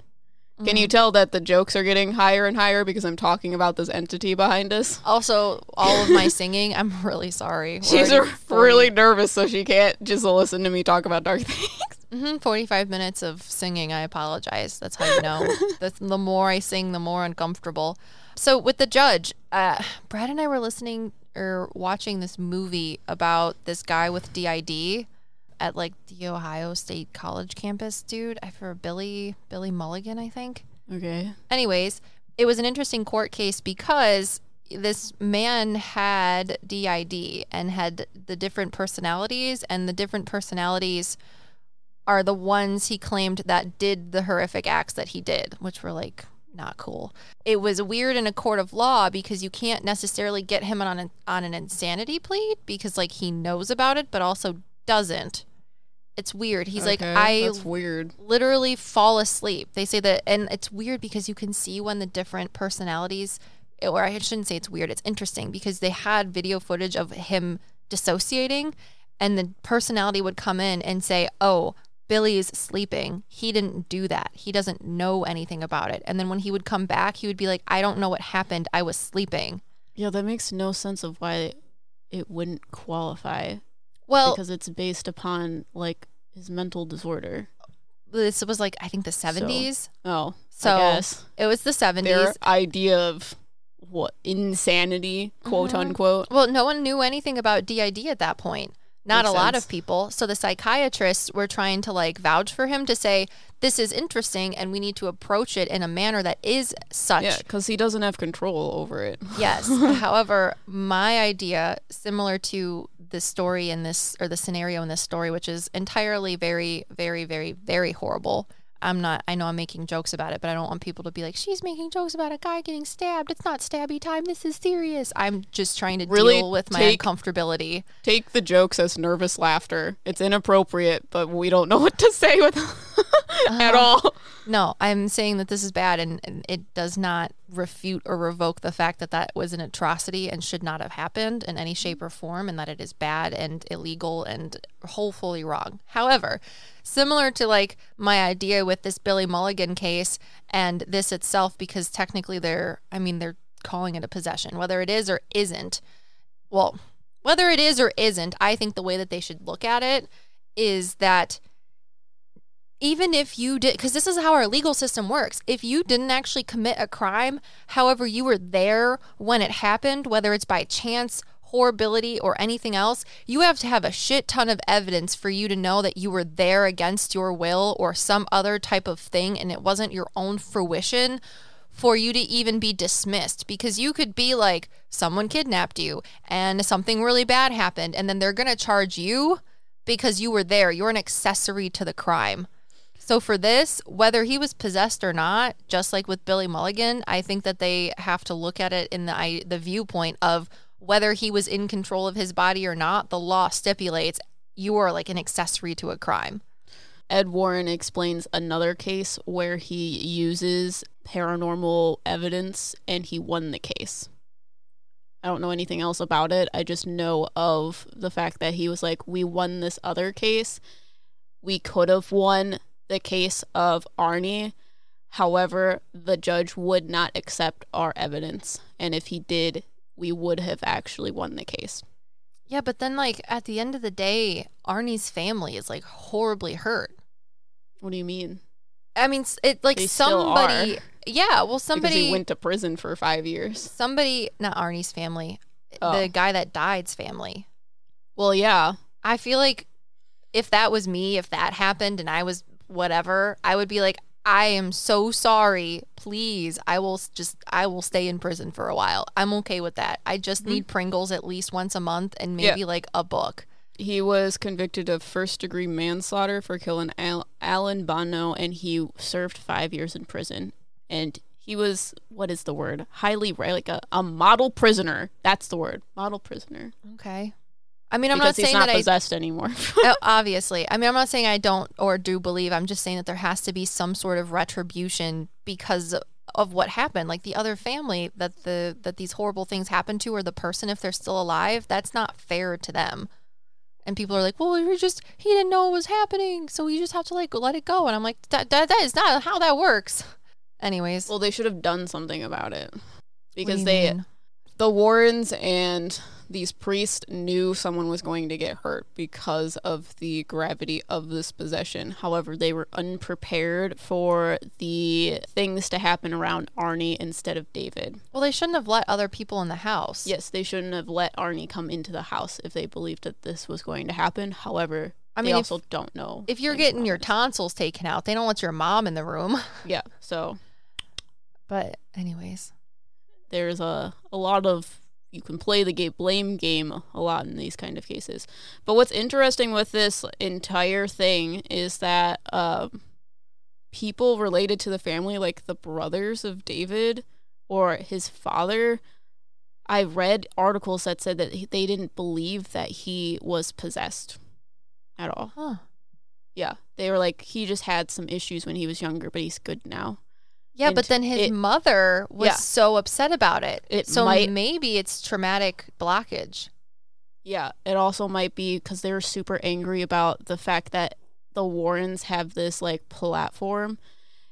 Can you tell that the jokes are getting higher and higher because I'm talking about this entity behind us? Also, all of my singing, I'm really sorry. She's really nervous, so she can't just listen to me talk about dark things. hmm 45 minutes of singing. I apologize. That's how you know. That's, the more I sing, the more uncomfortable. So, with the judge, uh, Brad and I were listening or watching this movie about this guy with DID at like the Ohio State College campus, dude. I for Billy Billy Milligan, I think. Okay. Anyways, it was an interesting court case because this man had DID and had the different personalities, and the different personalities are the ones he claimed that did the horrific acts that he did, which were like not cool. It was weird in a court of law because you can't necessarily get him on an on an insanity plea because like he knows about it but also doesn't. It's weird. He's like I That's weird. literally fall asleep. They say that, and it's weird because you can see when the different personalities, or I shouldn't say it's weird, it's interesting because they had video footage of him dissociating, and the personality would come in and say, Oh, Billy's sleeping. He didn't do that. He doesn't know anything about it. And then when he would come back, he would be like, I don't know what happened. I was sleeping. Yeah, that makes no sense of why it wouldn't qualify Well, because it's based upon like his mental disorder. this was like, I think the 70s. Oh, So, I guess It was the 70s. their idea of what insanity, quote Mhm. unquote. Well, no one knew anything about DID at that point. Not Makes a lot of people. So the psychiatrists were trying to like vouch for him to say, this is interesting and we need to approach it in a manner that is such. Yeah, because he doesn't have control over it. Yes. However, my idea, similar to the story in this or the scenario in this story, which is entirely very, very, very, very horrible. I'm not, I know I'm making jokes about it, but I don't want people to be like, she's making jokes about a guy getting stabbed. It's not stabby time. This is serious. I'm just trying to Really deal with my take- uncomfortability. Take the jokes as nervous laughter. It's inappropriate, but we don't know what to say with at uh-huh. all. No, I'm saying that this is bad and, and it does not refute or revoke the fact that that was an atrocity and should not have happened in any shape or form and that it is bad and illegal and wholly wrong. However, similar to like my idea with this Billy Milligan case and this itself, because technically they're, I mean, they're calling it a possession, whether it is or isn't. Well, whether it is or isn't, I think the way that they should look at it is that even if you did because this is how our legal system works. If you didn't actually commit a crime however you were there when it happened whether it's by chance horribility or anything else you have to have a shit ton of evidence for you to know that you were there against your will or some other type of thing and it wasn't your own fruition for you to even be dismissed. Because you could be like someone kidnapped you and something really bad happened and then they're going to charge you because you were there. You're an accessory to the crime so for this, whether he was possessed or not, just like with Billy Milligan, I think that they have to look at it in the the viewpoint of whether he was in control of his body or not. The law stipulates you are like an accessory to a crime. Ed Warren explains another case where he uses paranormal evidence and he won the case. I don't know anything else about it. I just know of the fact that he was like, we won this other case. We could have won the case of Arne. However, the judge would not accept our evidence. And if he did, we would have actually won the case. Yeah, but then like at the end of the day, Arne's family is like horribly hurt. What do you mean? I mean, it like They somebody. Yeah, well, Because somebody he went to prison for five years. somebody, not Arne's family, Oh. the guy that died's family. Well, yeah. I feel like if that was me, if that happened and I was whatever, I would be like, I am so sorry. Please, I will just, I will stay in prison for a while. I'm okay with that. I just mm-hmm. need Pringles at least once a month and Yeah. maybe like a book. He was convicted of first degree manslaughter for killing Al- Alan Bono, and he served five years in prison. And he was, what is the word? Highly, like a, a model prisoner. That's the word. Model prisoner. Okay. I mean, I'm because not he's saying not that I possessed anymore. Oh, obviously. I mean, I'm not saying I don't or do believe. I'm just saying that there has to be some sort of retribution because of what happened. Like the other family that the that these horrible things happened to, or the person if they're still alive, that's not fair to them. And people are like, "Well, we just he didn't know it was happening, so we just have to like let it go." And I'm like, "That that, that is not how that works." Anyways, well, they should have done something about it. Because you they, mean? the Warrens and these priests knew someone was going to get hurt because of the gravity of this possession. However, they were unprepared for the things to happen around Arne instead of David. well, they shouldn't have let other people in the house. Yes, they shouldn't have let Arne come into the house if they believed that this was going to happen. However, I mean, they if- also don't know. If you're getting your tonsils taken out, they don't want your mom in the room. yeah. So But anyways, there's a a lot of you can play the game blame game a lot in these kind of cases. But what's interesting with this entire thing is that um, people related to the family, like the brothers of David or his father, I read articles that said that they didn't believe that he was possessed at all. Huh. Yeah, they were like he just had some issues when he was younger, but he's good now. Yeah, but then his it- mother was Yeah. so upset about it. It so might- maybe it's traumatic blockage. Yeah, it also might be because they were super angry about the fact that the Warrens have this like platform,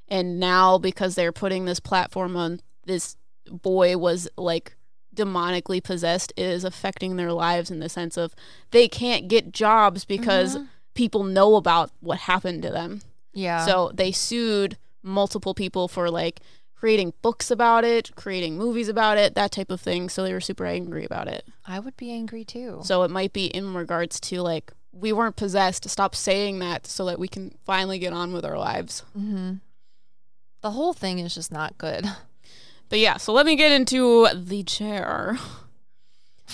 and now because they're putting this platform on this boy was like demonically possessed is affecting their lives in the sense of they can't get jobs because Mhm. people know about what happened to them. Yeah. So they sued multiple people for like creating books about it, creating movies about it, that type of thing. So they were super angry about it. I would be angry too. So it might be in regards to like we weren't possessed. Stop saying that so that we can finally get on with our lives. hmm The whole thing is just not good. But yeah, so let me get into the chair.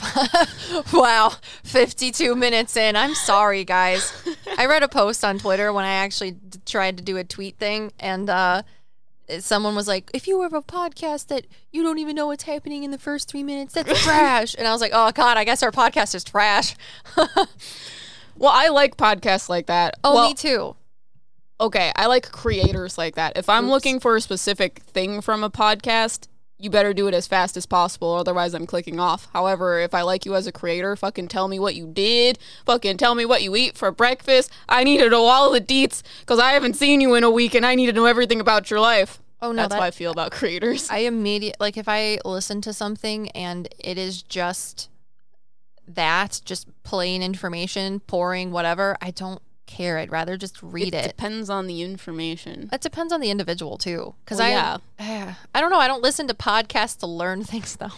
wow, 52 minutes in. I'm sorry, guys. I read a post on Twitter when I actually d- tried to do a tweet thing, and uh, someone was like, "If you have a podcast that you don't even know what's happening in the first three minutes, that's trash." and I was like, "Oh God, I guess our podcast is trash." Well, I like podcasts like that. Oh, well, me too. okay, I like creators like that. If I'm Oops. looking for a specific thing from a podcast, you better do it as fast as possible, otherwise I'm clicking off. However, if I like you as a creator, fucking tell me what you did, fucking tell me what you eat for breakfast. I need to know all the deets because I haven't seen you in a week and I need to know everything about your life. Oh no, That's that, how I feel about creators. I immediate like if I listen to something and it is just that, just plain information, pouring whatever, I don't care. I'd rather just read it. It. Depends on the information. That depends on the individual too. Because Well, I, I don't know. I don't listen to podcasts to learn things though.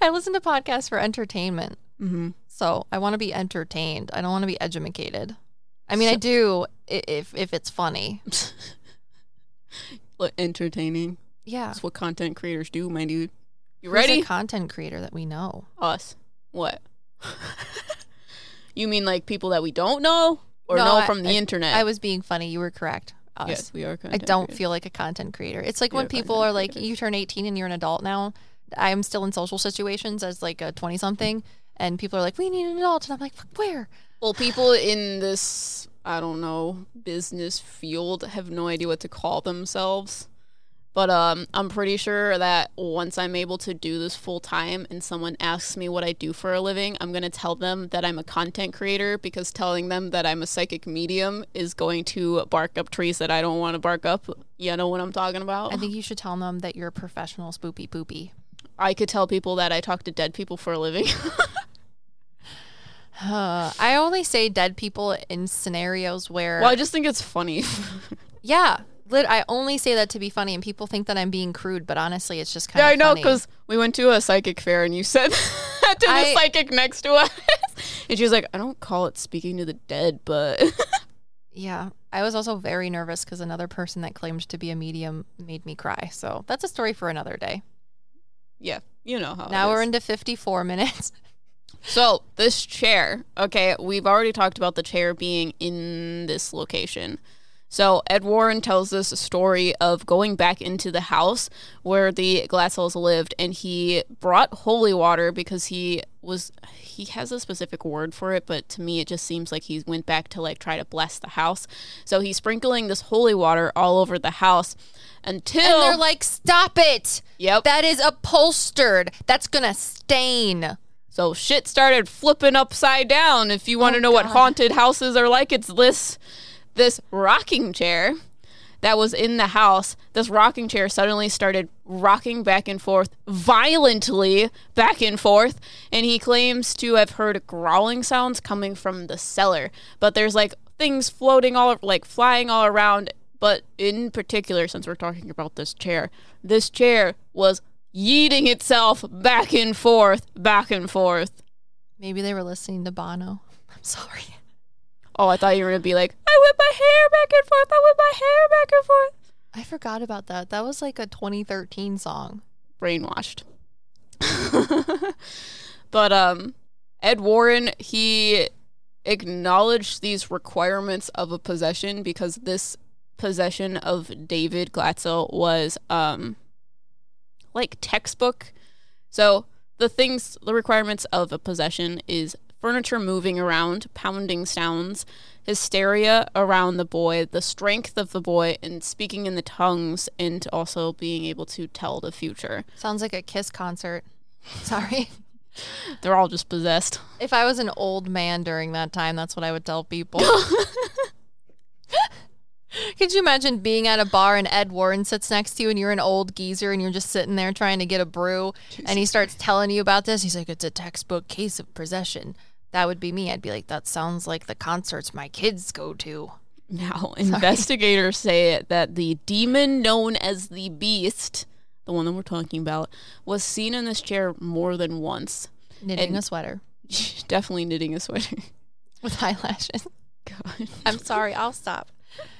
I listen to podcasts for entertainment. Mm-hmm. So I want to be entertained. I don't want to be educated. I mean, I do if if it's funny. Entertaining. Yeah. That's what content creators do, my dude. You Who's a ready? content creator that we know. Us. What? you mean like people that we don't know or No, know I- from the I- internet? I was being funny. You were correct. Us. yes, we are. I don't creators. feel like a content creator. It's like We when people are like, creators. you turn 18 and you're an adult now. I'm still in social situations as like a 20 something, and people are like, we need an adult. And I'm like, where? Well, people in this, I don't know, business field have no idea what to call themselves. But um, I'm pretty sure that once I'm able to do this full time and someone asks me what I do for a living, I'm going to tell them that I'm a content creator because telling them that I'm a psychic medium is going to bark up trees that I don't want to bark up. You know what I'm talking about? I think you should tell them that you're a professional spoopy poopy. I could tell people that I talk to dead people for a living. Uh, I only say dead people in scenarios where, well, I just think it's funny. yeah, lit- I only say that to be funny, and people think that I'm being crude, but honestly, it's just kind of. Yeah, I know because we went to a psychic fair and you said that to I- the psychic next to us, and she was like, "I don't call it speaking to the dead, but yeah, I was also very nervous because another person that claimed to be a medium made me cry. So that's a story for another day. yeah, you know how." now we're into 54 minutes. So this chair, okay, we've already talked about the chair being in this location. So Ed Warren tells us a story of going back into the house where the Glatzels lived, and he brought holy water because he was he has a specific word for it, but to me it just seems like he went back to like try to bless the house. So he's sprinkling this holy water all over the house until And they're like, stop it. yep. That is upholstered. That's going to stain. So shit started flipping upside down. If you want to Oh, know what haunted houses are like, it's this this rocking chair that was in the house. This rocking chair suddenly started rocking back and forth violently back and forth, and he claims to have heard growling sounds coming from the cellar. But there's like things floating all like flying all around, but in particular since we're talking about this chair, this chair was yeeting itself back and forth, back and forth. Maybe they were listening to Bono. I'm sorry. Oh, I thought you were gonna be like, I whip my hair back and forth, I whip my hair back and forth. I forgot about that. That was like a 2013 song. brainwashed. but um Ed Warren, he acknowledged these requirements of a possession because this possession of David Glatzel was um like textbook. So the things the requirements of a possession is furniture moving around, pounding sounds, hysteria around the boy, the strength of the boy, and speaking in the tongues, and also being able to tell the future. Sounds like a Kiss concert. Sorry. They're all just possessed. If I was an old man during that time, that's what I would tell people. Could you imagine being at a bar and Ed Warren sits next to you and you're an old geezer and you're just sitting there trying to get a brew and he starts telling you about this? He's like, it's a textbook case of possession. That would be me. I'd be like, that sounds like the concerts my kids go to. Now, investigators say that the demon known as the Beast, the one that we're talking about, was seen in this chair more than once. Knitting And- a sweater Definitely knitting a sweater. with eyelashes. God. I'm sorry, I'll stop.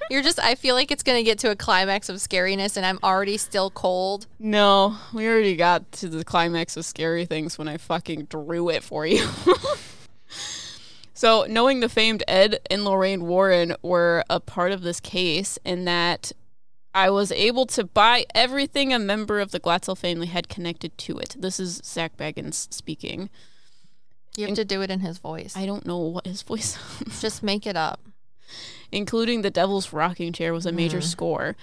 You're just, I feel like it's going to get to a climax of scariness and I'm already still cold. No, we already got to the climax of scary things when I fucking drew it for you. So, knowing the famed Ed and Lorraine Warren were a part of this case, and that I was able to buy everything a member of the Glatzel family had connected to it. This is Zak Bagans speaking. You have to do it in his voice. I don't know what his voice sounds. Just make it up. including the Devil's Rocking Chair, was a major mm-hmm. score.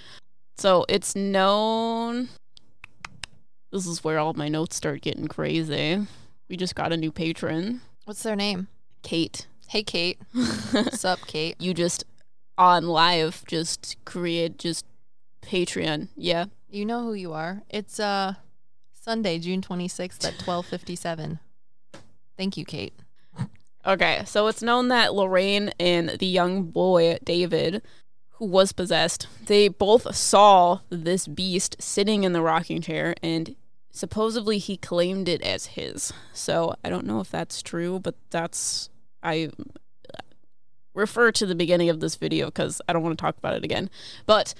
So it's known. This is where all my notes start getting crazy. We just got a new patron, What's their name? Kate. Hey, Kate. What's up, Kate? You just on live just create just Patreon. Yeah. You know who you are. It's uh Sunday, June 26th at 12:57. Thank you, Kate. Okay, so it's known that Lorraine and the young boy David, who was possessed, they both saw this beast sitting in the rocking chair and supposedly he claimed it as his. So I don't know if that's true, but that's I refer to the beginning of this video cuz I don't want to talk about it again. But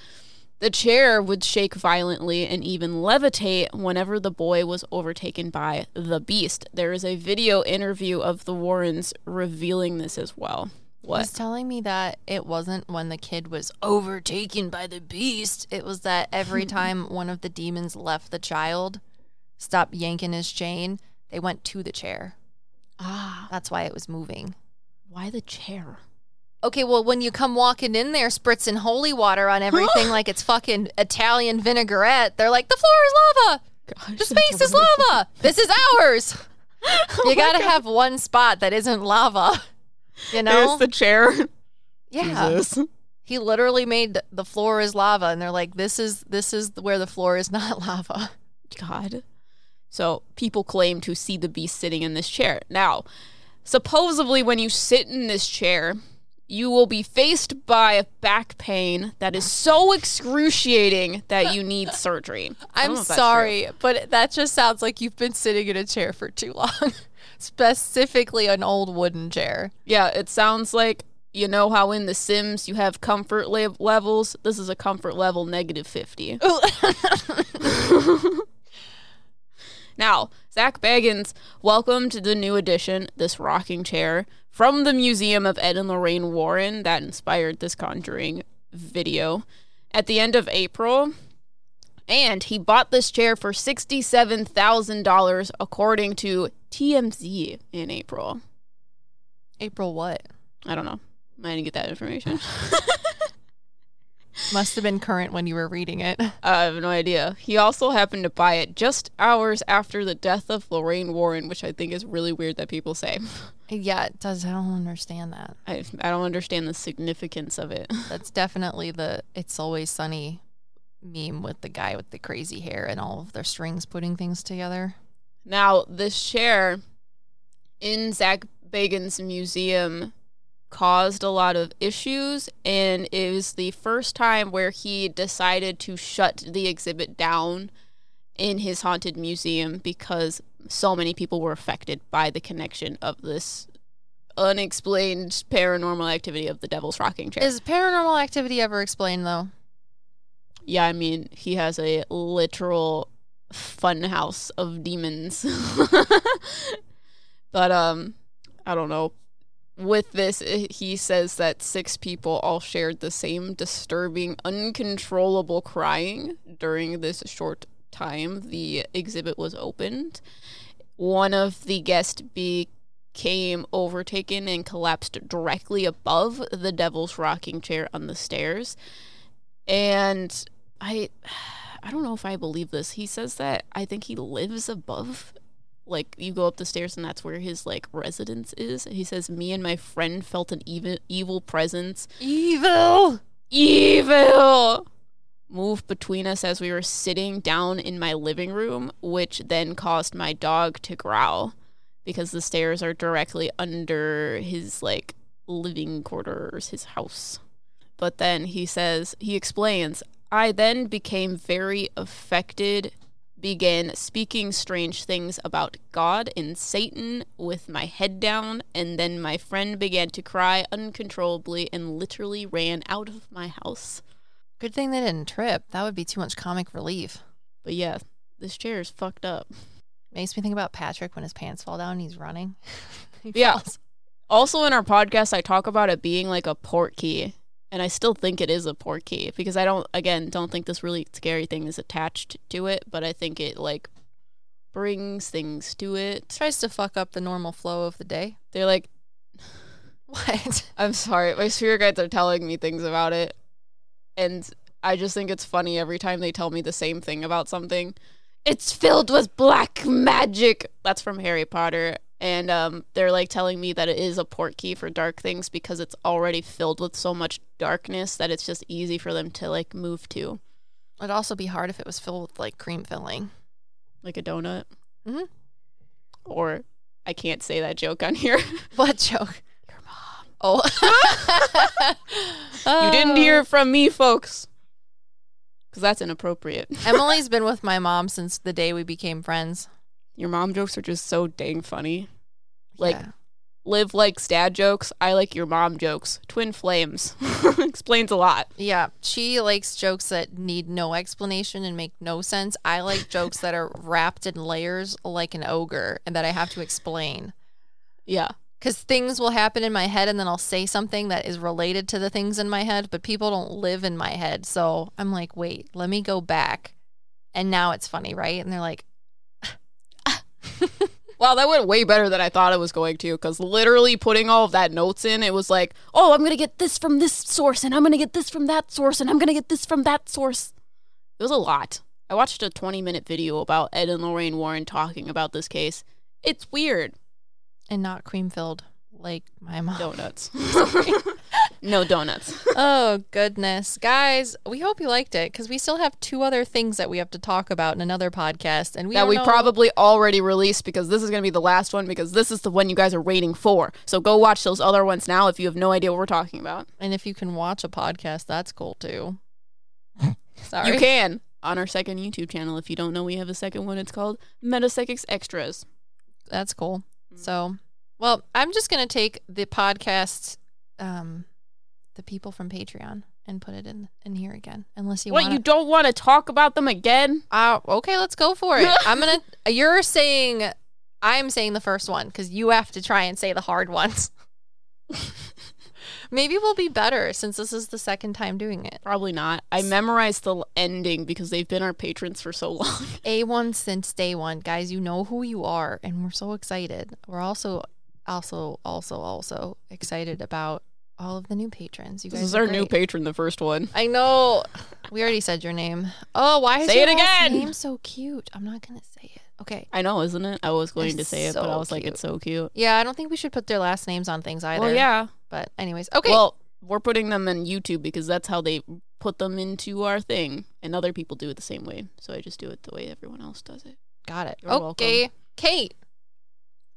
the chair would shake violently and even levitate whenever the boy was overtaken by the beast. There is a video interview of the Warrens revealing this as well. What? He's telling me that it wasn't when the kid was overtaken by the beast. It was that every time one of the demons left the child, stopped yanking his chain, they went to the chair. Ah, That's why it was moving. why the chair? Okay, well, when you come walking in there spritzing holy water on everything like it's fucking Italian vinaigrette, they're like, the floor is lava. Gosh, The space is lava. This is ours. You got to have one spot that isn't lava. You know? There's the chair. yeah. Jesus. He literally made the floor is lava and they're like this is this is where the floor is not lava. God. So people claim to see the beast sitting in this chair. Now, supposedly, when you sit in this chair, you will be faced by a back pain that is so excruciating that you need surgery. I'm that's true. sorry, but that just sounds like you've been sitting in a chair for too long. Specifically an old wooden chair. Yeah, it sounds like you know how in The Sims you have comfort le- levels. This is a comfort level negative 50. Now, Zak Bagans, welcome to the new edition, this rocking chair from the Museum of Ed and Lorraine Warren that inspired this Conjuring video at the end of April. And he bought this chair for $67,000 according to TMZ in April. April what? I don't know. I didn't get that information. Must have been current when you were reading it. I have no idea. He also happened to buy it just hours after the death of Lorraine Warren, which I think is really weird that people say. Yeah, it does. I don't understand that. I, I don't understand the significance of it. That's definitely the "It's Always Sunny" meme with the guy with the crazy hair and all of their strings putting things together. Now, this chair in Zak Bagans' museum caused a lot of issues, and it was the first time where he decided to shut the exhibit down in his haunted museum because so many people were affected by the connection of this unexplained paranormal activity of the devil's rocking chair. Is paranormal activity ever explained though? yeah, I mean, he has a literal fun house of demons. but um I don't know. With this eh, he says that six people all shared the same disturbing uncontrollable crying during this short time the exhibit was opened. One of the guests became overtaken and collapsed directly above the devil's rocking chair on the stairs. And I I don't know if I believe this. He says that I think he lives above like you go up the stairs and that's where his like residence is. He says me and my friend felt an evil evil presence. Evil. Evil move between us as we were sitting down in my living room, which then caused my dog to growl because the stairs are directly under his like living quarters, his house. But then he says, he explains, I then became very affected, began speaking strange things about God and Satan with my head down, and then my friend began to cry uncontrollably and literally ran out of my house. Good thing they didn't trip. That would be too much comic relief. But yeah, this chair is fucked up. Makes me think about Patrick when his pants fall down and he's running. He Yeah. falls. Also, in our podcast, I talk about it being like a port key, and I still think it is a port key because I don't, again, don't think this really scary thing is attached to it, but I think it like brings things to it. Tries to fuck up the normal flow of the day. They're like, What? I'm sorry, my spirit guides are telling me things about it, and I just think it's funny every time they tell me the same thing about something. It's filled with black magic. That's from Harry Potter. And um, they're like telling me that it is a port key for dark things because it's already filled with so much darkness that it's just easy for them to like move to, It'd also be hard if it was filled with like cream filling. like a donut. Mhm. Or I can't say that joke on here. What joke? Your mom. Oh. You didn't hear it from me, folks. Because that's inappropriate. Emily's been with my mom since the day we became friends. Your mom jokes are just so dang funny. Like, Yeah. Liv likes dad jokes. I like your mom jokes. Twin flames. Explains a lot. Yeah, she likes jokes that need no explanation and make no sense. I like jokes that are wrapped in layers like an ogre and that I have to explain. Yeah. Because things will happen in my head and then I'll say something that is related to the things in my head, but people don't live in my head. So I'm like, wait, let me go back. And now it's funny, right? And they're like, ah. Wow, that went way better than I thought it was going to. Because literally putting all of that notes in, it was like, oh, I'm gonna get this from this source, and I'm gonna get this from that source, and I'm gonna get this from that source. It was a lot. I watched a 20 minute video about Ed and Lorraine Warren talking about this case. It's weird. and not cream filled like my mom. Donuts. no donuts. oh goodness guys we hope you liked it because we still have two other things that we have to talk about in another podcast and we that we know- probably already released because this is going to be the last one because this is the one you guys are waiting for. So go watch those other ones now if you have no idea what we're talking about. and if you can watch a podcast that's cool too sorry You can on our second YouTube channel. If you don't know, we have a second one. It's called Meta Psyckicks Extras. that's cool mm. so well i'm just gonna take the podcast um the people from patreon and put it in in here again unless you what, want you don't want to talk about them again? uh, okay let's go for it i'm gonna you're saying i'm saying the first one because you have to try and say the hard ones maybe we'll be better since this is the second time doing it Probably not. I memorized the ending because they've been our patrons for so long. A1 since day one. Guys, you know who you are, and we're so excited. We're also, also, also, also excited about all of the new patrons. You guys this is our new patron, the first one. I know. We already said your name. Oh, why is Say your it again. name so cute? I'm not gonna say it. Okay. I know, isn't it? I was going to It's say it, but I so was like, it's so cute. Yeah, I don't think we should put their last names on things either. Well, yeah. But anyways, okay. Well, we're putting them in YouTube because that's how they put them into our thing, and other people do it the same way. So I just do it the way everyone else does it. got it. you're okay. Kate,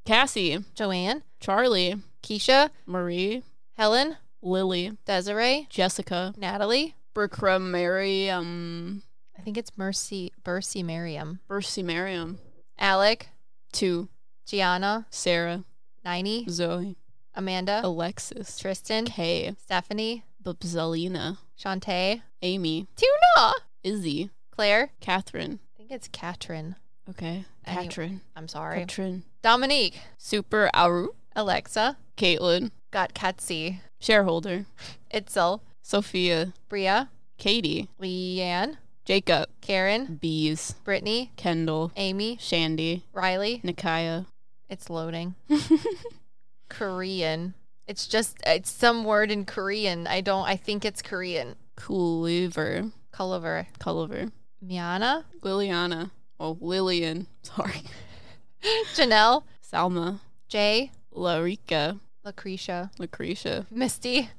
Cassie, Joanne, Charlie, Keisha, Marie, Helen, Lily, Desiree, Jessica, Natalie. Berkra, Mary, um, I think it's Mercy, Bercy, Miriam, Bercy, Miriam, Alec, two, Gianna, Sarah, Ninety, Zoe, Amanda, Alexis, Tristan, Kay, Stephanie, Bubzelina, Shantae, Amy, Tuna, Izzy, Claire. Catherine, I think it's Katrin. Okay. Any- Katrin. I'm sorry. Katrin. Dominique. Super Aru. Alexa. Caitlin. Got Ketsy. Shareholder. Itzel. Sophia. Bria. Katie. Leanne. Jacob. Karen. Bees. Brittany. Kendall. Amy. Shandy. Riley. Nikaya. It's loading. Korean. It's just it's some word in Korean. I don't I think it's Korean. Culliver. Culliver. Culliver. Miana. Liliana. Oh, Lillian. Sorry. Janelle. Salma. Jay. Larica. Lucretia. Lucretia. Misty.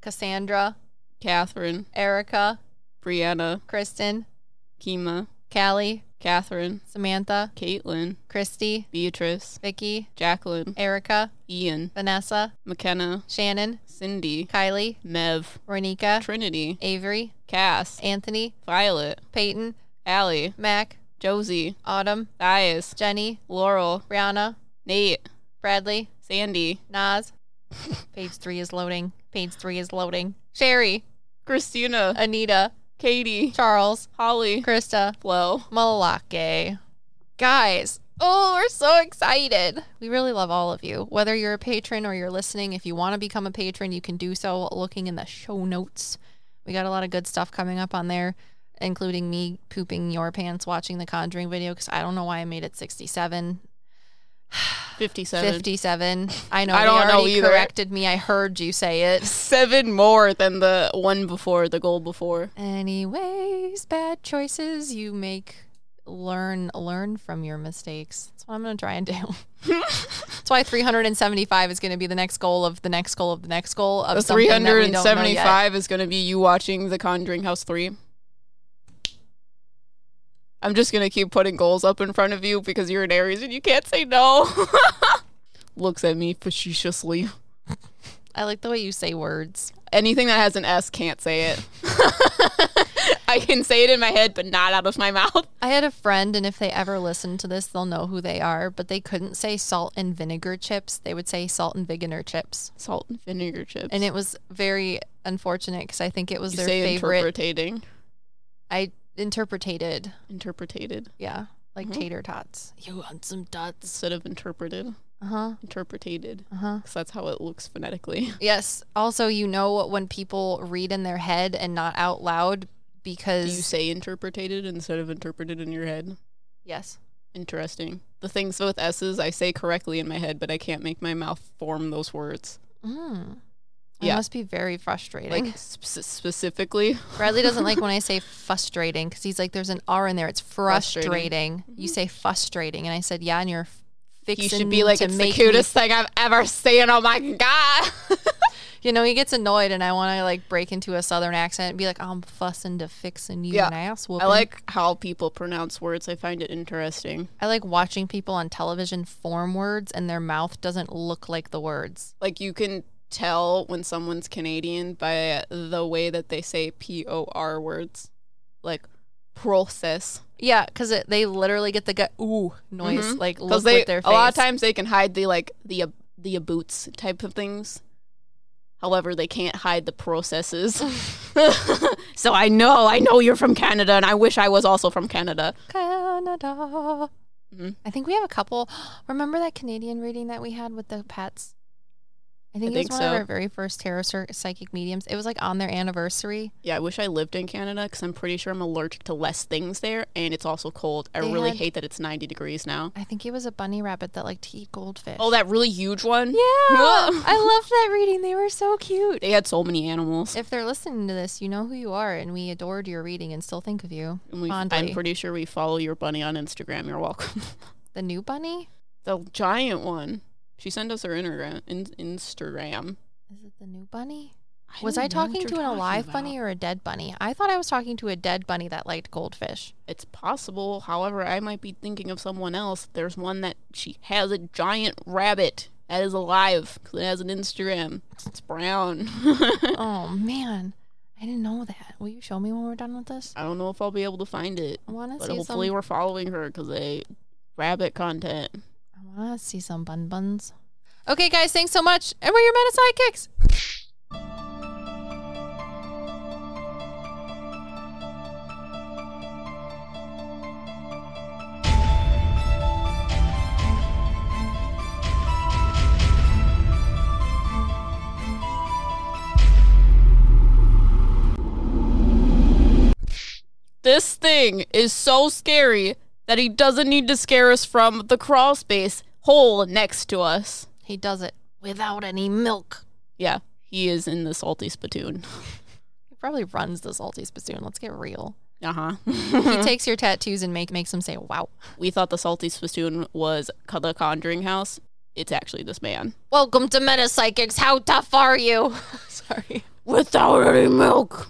Cassandra. Catherine. Erica. Brianna. Kristen. Kima. Callie. Catherine. Samantha. Caitlin. Christy. Beatrice. Vicky. Jacqueline. Erica. Ian. Vanessa. McKenna. Shannon. Cindy. Kylie. Mev. Ronika. Trinity. Avery. Cass. Anthony. Violet. Peyton. Allie. Mac. Josie. Autumn. Dias. Jenny. Laurel. Brianna. Nate. Bradley. Sandy. Nas. Page three is loading. Page three is loading. Sherry. Christina. Anita. Katie. Charles. Holly. Krista. Flo. Malake. Guys. Oh, we're so excited. We really love all of you. Whether you're a patron or you're listening, if you want to become a patron, you can do so looking in the show notes. We got a lot of good stuff coming up on there, including me pooping your pants watching the Conjuring video because I don't know why I made it 67. 57. 57. I know. I don't know either. corrected me. I heard you say it. Seven more than the one before, the goal before. Anyways, bad choices you make learn learn from your mistakes. That's what I'm going to try and do. That's why 375 is going to be the next goal of the next goal of the next goal of The something that we don't know yet. 375 is going to be you watching The Conjuring House 3. I'm just going to keep putting goals up in front of you because you're an Aries and you can't say no. Looks at me facetiously. I like the way you say words. Anything that has an S can't say it. I can say it in my head, but not out of my mouth. I had a friend, and if they ever listen to this, they'll know who they are. But they couldn't say salt and vinegar chips; they would say salt and vinegar chips, Salt and vinegar chips. and it was very unfortunate because I think it was you their say favorite. interpretating. I interpreted, Interpreted yeah, like Mhm. tater tots. You want some tots? instead of interpreted. Uh huh. Interpreted. Uh huh. Because that's how it looks phonetically. Yes. Also, you know when people read in their head and not out loud Do because you say interpreted instead of interpreted in your head? yes. Interesting. The things with S's I say correctly in my head, but I can't make my mouth form those words. Mm. It must be very frustrating. Like sp- specifically. Bradley doesn't like when I say frustrating because he's like, "There's an R in there. It's frustrating." Frustrating. You mm-hmm. say frustrating, and I said, "Yeah," and you're fixing You should be like, it's the cutest thing I've ever seen. Oh my God. You know, he gets annoyed, and I want to like break into a southern accent and be like, "I'm fussing to fixing you Yeah. an ass I like how people pronounce words. I find it interesting. I like watching people on television form words, and their mouth doesn't look like the words. Like you can tell when someone's Canadian by the way that they say P O R words. Like process. Yeah, because they literally get the gut ooh noise, Mhm. like look they with their face. a lot of times they can hide the like the ab- the boots type of things. However, they can't hide the processes. so I know, I know you're from Canada, and I wish I was also from Canada. Canada. Mhm. I think we have a couple. Remember that Canadian reading that we had with the pets? I think I it was think one of our very first tarot psychic mediums. It was like on their anniversary. Yeah, I wish I lived in Canada because I'm pretty sure I'm allergic to less things there, and it's also cold. I They really had- hate that it's 90 degrees now. I think it was a bunny rabbit that liked to eat goldfish. Oh, that really huge one. Yeah, I loved that reading. They were so cute. They had so many animals. If they're listening to this, you know who you are, and we adored your reading and still think of you. And we, I'm pretty sure we follow your bunny on Instagram. You're welcome. The new bunny? the giant one. She sent us her Instagram. In- Instagram. Is it the new bunny? I Was I talking to an talking alive about. bunny or a dead bunny? I thought I was talking to a dead bunny that liked goldfish. It's possible. However, I might be thinking of someone else. There's one that she has a giant rabbit that is alive 'cause it has an Instagram. It's brown. oh man, I didn't know that. Will you show me when we're done with this? I don't know if I'll be able to find it, I want to but see hopefully some. we're following her because they rabbit content. I want to see some bun buns. Okay, guys, thanks so much. And we're your meta Psyckicks. This thing is so scary that he doesn't need to scare us from the crawl space hole next to us. He does it without any milk. Yeah, he is in the salty spittoon. He probably runs the salty spittoon. Let's get real. Uh huh. he takes your tattoos and make makes them say wow. we thought the salty spittoon was the Conjuring house. It's actually this man. Welcome to Meta Psyckicks. How tough are you? Sorry. Without any milk.